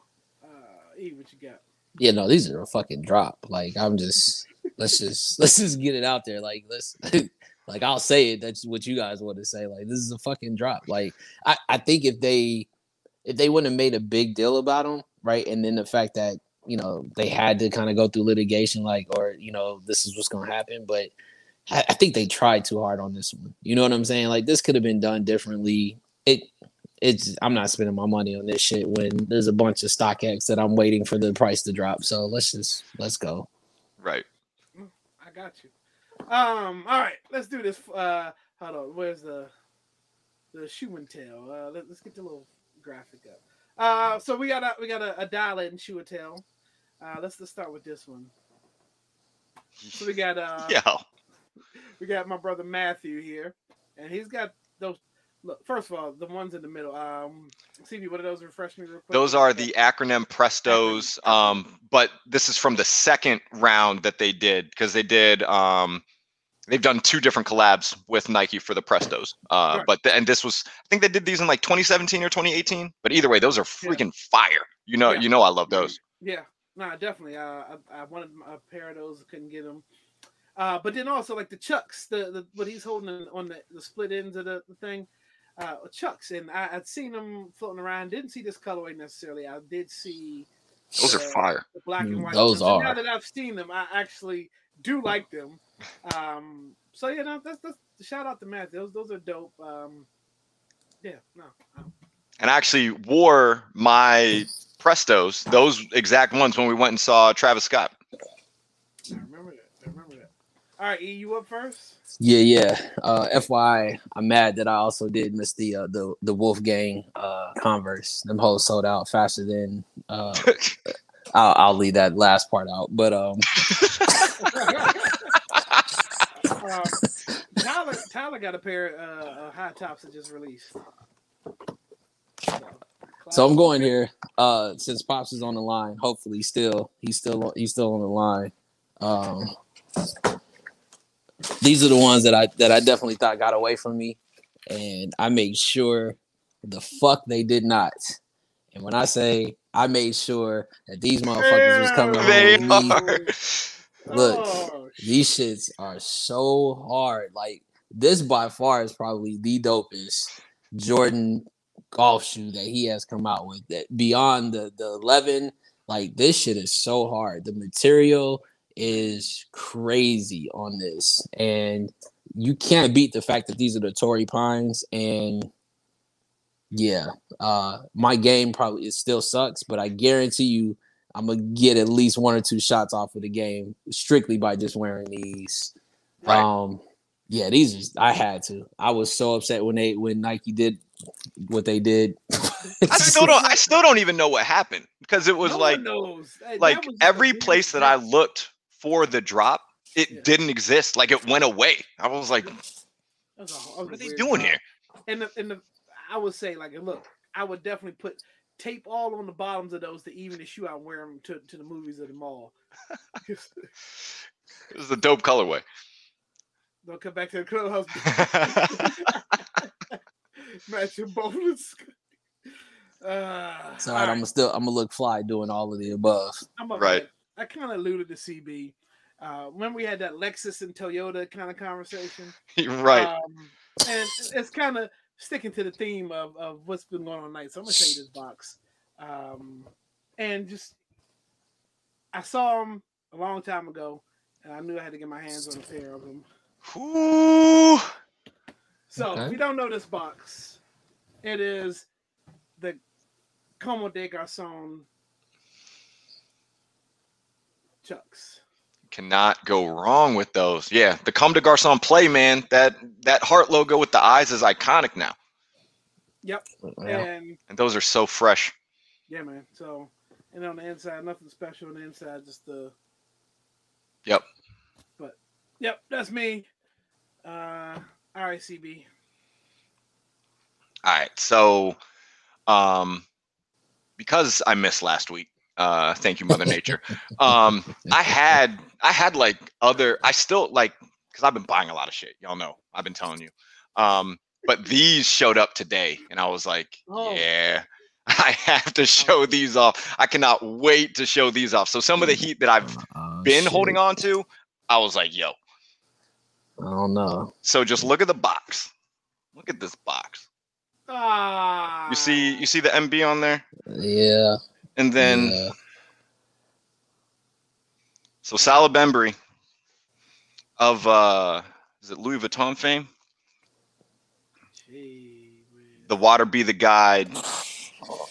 Uh, e, what you got? Yeah, no, these are a fucking drop. Like I'm just let's just <laughs> let's just get it out there. Like let's <laughs> like I'll say it. That's what you guys want to say. Like this is a fucking drop. Like I, I think if they if they wouldn't have made a big deal about them, right? And then the fact that you know they had to kind of go through litigation, like or you know this is what's gonna happen, but I, I think they tried too hard on this one. You know what I'm saying? Like this could have been done differently. It it's I'm not spending my money on this shit when there's a bunch of StockX that I'm waiting for the price to drop. So let's just let's go. Right got you. Um, all right, let's do this. Uh, hold on, where's the the shoe and tell? Uh, let, us get the little graphic up. Uh, so we got a we got a, a dial in shoe and tell. Uh, let's let's start with this one. So we got uh, <laughs> yeah, we got my brother Matthew here, and he's got those Look, first of all, the ones in the middle. Um, CV, what are those? Refresh me real quick. Those are the acronym Prestos. Um, but this is from the second round that they did because they did. Um, they've done two different collabs with Nike for the Prestos. Uh, right. but the, and this was, I think they did these in like 2017 or 2018. But either way, those are freaking yeah. fire. You know, yeah. you know, I love those. Yeah, no, definitely. Uh, I, I wanted a pair of those, couldn't get them. Uh, but then also like the Chucks, the, the what he's holding on the, the split ends of the, the thing uh, Chucks, and I, would seen them floating around. Didn't see this colorway necessarily. I did see those are fire. The black and mm, white. Those are. Now that I've seen them, I actually do like them. Um, so yeah, no, that's, that's shout out to Matt. Those those are dope. Um, yeah, no. And I actually wore my Prestos, those exact ones, when we went and saw Travis Scott. I remember that. I remember that. All right, E, you up first? Yeah, yeah. Uh, FYI, I'm mad that I also did miss the uh, the the Golf Wang uh, Converse. Them hoes sold out faster than. Uh, <laughs> I'll, I'll leave that last part out, but um. <laughs> <laughs> uh, Tyler Tyler got a pair uh, of high tops that just released. So, so I'm going here. Uh, since Pops is on the line, hopefully still he's still he's still on the line. Um, these are the ones that I that I definitely thought got away from me, and I made sure the fuck they did not. And when I say I made sure that these motherfuckers was coming home with me, look, oh. these shits are so hard. Like this by far is probably the dopest Jordan golf shoe that he has come out with. That beyond the the eleven, like this shit is so hard. The material is crazy on this, and you can't beat the fact that these are the Torrey Pines. And yeah, uh, my game probably it still sucks, but I guarantee you. I'm gonna get at least one or two shots off of the game strictly by just wearing these. Right. Um, yeah, these are, I had to. I was so upset when they when Nike did what they did. I <laughs> still don't. I still don't even know what happened because it was No like knows. Hey, that like every place that I looked for the drop, it Yeah. didn't exist. Like it went away. I was like, That was a- that was what are they doing time. here? And the, and the, I would say like, look, I would definitely put tape all on the bottoms of those to even the shoe I'm wearing to, to the movies at the mall. this <laughs> is a dope colorway. Don't come back to the clubhouse. <laughs> <laughs> Matching bowlers. Uh, So I'm gonna still I'm gonna look fly doing all of the above. I'm up Right. Right. I kind of alluded to CB. Uh, remember we had that Lexus and Toyota kind of conversation, <laughs> right. Um, and it's kind of sticking to the theme of, of what's been going on tonight. So I'm gonna show you this box, um, and just I saw them a long time ago, and I knew I had to get my hands on a pair of them. Ooh. So Okay. if you don't know this box, it is the Comme des Garçons Chucks. Cannot go wrong with those. Yeah, the Comme des Garçons play, man. That that heart logo with the eyes is iconic now, Yep, Yeah. and and those are so fresh. yeah, man. So and on the inside, nothing special on the inside, just the Yep. But yep, that's me. Uh, all right, CB. All right, so um, because I missed last week, uh, thank you, Mother Nature. Um, I had I had like other. I still like because I've been buying a lot of shit. Y'all know I've been telling you. Um, but these showed up today, and I was like, Oh. yeah. <laughs> I have to show these off. I cannot wait to show these off. So some of the heat that I've Uh, been shit. holding on to, I was like, yo. I don't know. So just look at the box. Look at this box. Ah, You see, you see the MB on there, Yeah. And then yeah. so Salehe Bembury of uh, is it Louis Vuitton fame? Whiz. The Water Be the Guide,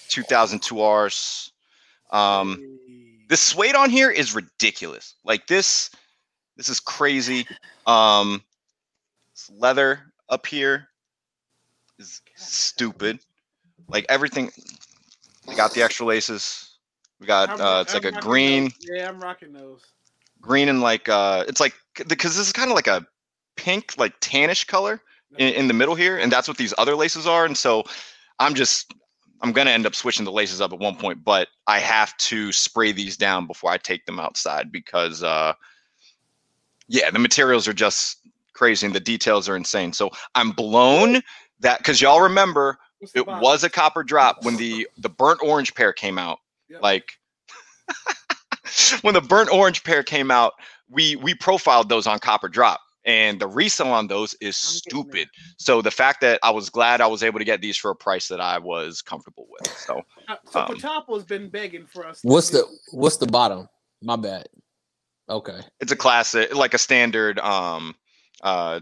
2002 R's. Um, Gee. this suede on here is ridiculous. Like this, this is crazy. Um, leather up here is stupid. Like everything, we got the extra laces. We got I'm uh, it's like I'm a green, those. Yeah, I'm rocking those. green and like uh, it's like because this is kind of like a pink, like tannish color in, in the middle here, and that's what these other laces are. And so I'm just I'm gonna end up switching the laces up at one point, but I have to spray these down before I take them outside because uh yeah, the materials are just crazy and the details are insane. So I'm blown that because y'all remember it box? was a cop or drop when <laughs> the the burnt orange pair came out. Yep. Like <laughs> when the burnt orange pair came out, we we profiled those on cop or drop and the resale on those is I'm stupid. So the fact that I was glad I was able to get these for a price that I was comfortable with. So Uh, so um, Potapo's been begging for us. to What's do- the what's the bottom? My bad. Okay. it's a classic, like a standard um uh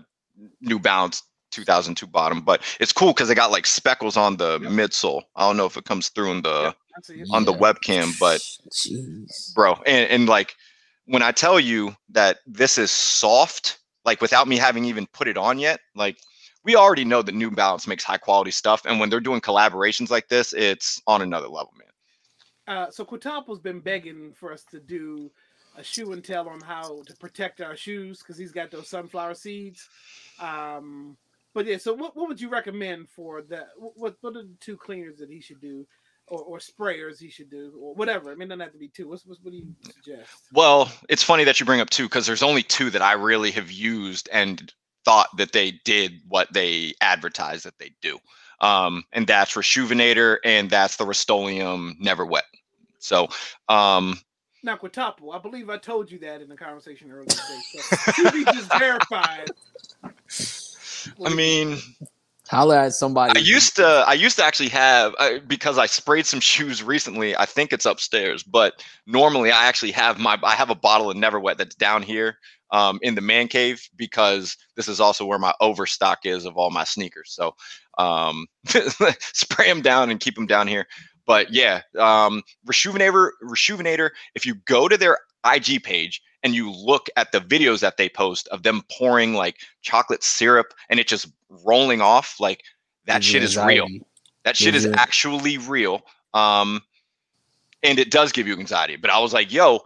New Balance 2002 bottom, but it's cool because they got like speckles on the Yep. midsole. I don't know if it comes through in the Yep, I see it. on the Yeah. webcam, but <laughs> Jeez. bro and, and like when i tell you that this is soft like without me having even put it on yet like we already know that new balance makes high quality stuff and when they're doing collaborations like this it's on another level man Uh, so Quintapo's been begging for us to do a shoe and tell on how to protect our shoes because he's got those sunflower seeds. Um, but yeah, so what, what would you recommend for that? What what are the two cleaners that he should do, or, or sprayers he should do, or whatever? I mean, it doesn't have to be two. What's, what's what do you suggest? well it's funny that you bring up two because there's only two that i really have used and thought that they did what they advertised that they do um, and that's Reshoevn8r and that's the Rust-Oleum Never Wet. So um, Now Quintapo, I believe I told you that in the conversation earlier today. So <laughs> TV just verified. I mean, Holla at somebody. I used to I used to actually have uh, because I sprayed some <laughs> shoes recently. I think it's upstairs, but normally I actually have my I have a bottle of Never Wet that's down here um, in the man cave because this is also where my overstock is of all my sneakers. So um, <laughs> spray them down and keep them down here. But yeah, um, Reshoevn8r, Reshoevn8r. If you go to their IG page and you look at the videos that they post of them pouring like chocolate syrup and it just rolling off, like that shit is real. That shit is actually real. Um, and it does give you anxiety. But I was like, yo,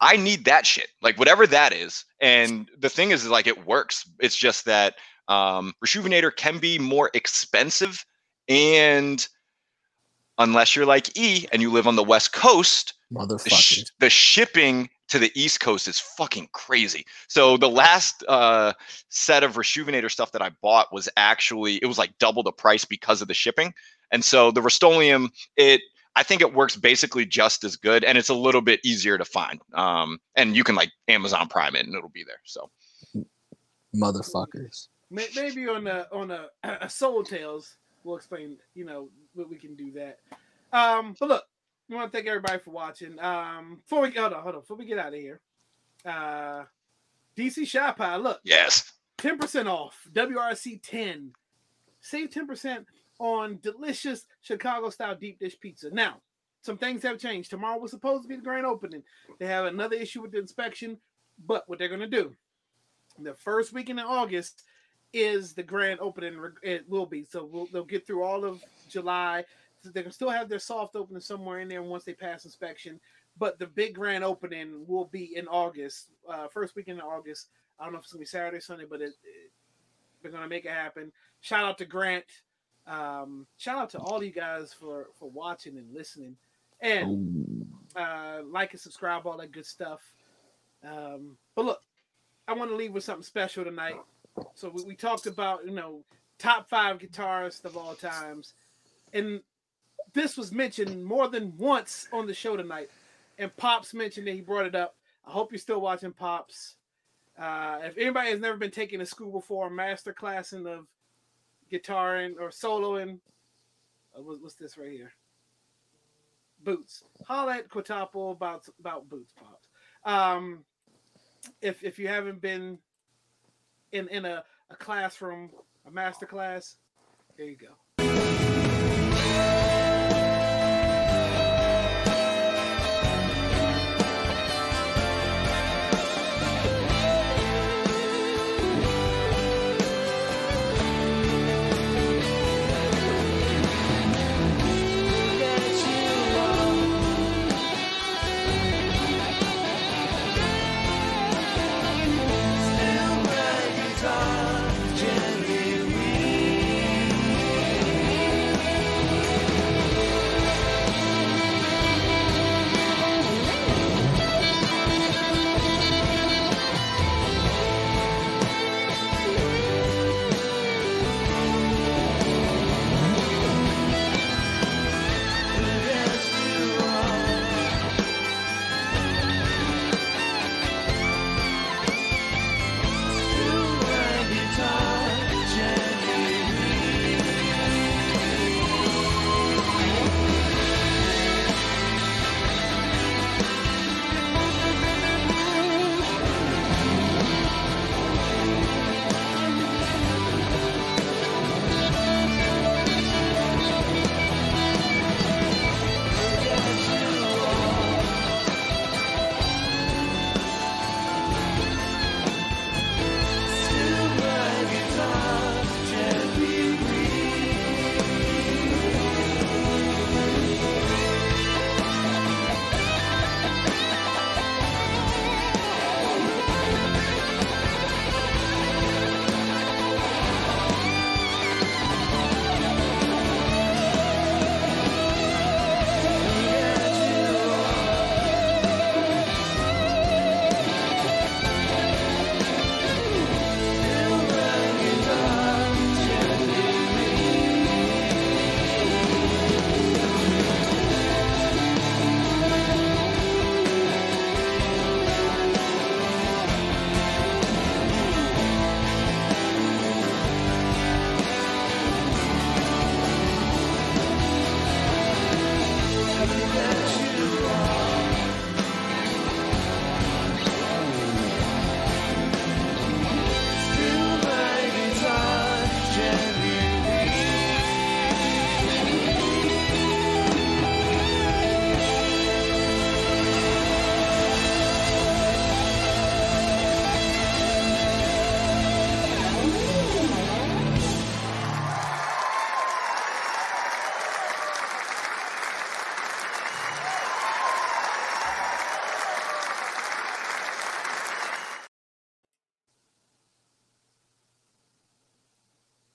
I need that shit. Like whatever that is. And the thing is, is like it works. It's just that um Reshoevn8r can be more expensive and unless you're like E and you live on the West Coast, the, sh- the, shipping to the East Coast is fucking crazy. So the last uh, set of Reshoevn8r stuff that I bought was actually it was like double the price because of the shipping. And so the Rust-Oleum, it I think it works basically just as good, and it's a little bit easier to find. Um, and you can like Amazon Prime it, and it'll be there. So, motherfuckers. Maybe on a on a, <clears throat> a Soul Tales, we'll explain. You know, we can do that. Um, but look, we want to thank everybody for watching. Um, before we hold on, hold on, before we get out of here, uh, DC Shop Pie, look, yes, ten percent off. WRC ten, save ten percent on delicious Chicago style deep dish pizza. Now, some things have changed. Tomorrow was supposed to be the grand opening. They have another issue with the inspection, but what they're going to do, the first weekend in August is the grand opening. It will be so we'll, they'll get through all of July. They can still have their soft opening somewhere in there once they pass inspection, but the big grand opening will be in August, uh, first weekend in August. I don't know if it's gonna be Saturday, Sunday, but it, it, they're gonna make it happen. Shout out to Grant. Um, shout out to all you guys for for watching and listening, and uh, like and subscribe, all that good stuff. Um, but look, I want to leave with something special tonight. So we, we talked about you know top five guitarists of all times, and this was mentioned more than once on the show tonight. And Pops mentioned it. he brought it up. I hope you're still watching Pops. Uh, if anybody has never been taking a school before, master classing of guitaring or soloing. Uh, what's this right here? Boots. Holla at Quintuple about about boots pops. Um, if if you haven't been in in a, a classroom, a master class, there you go.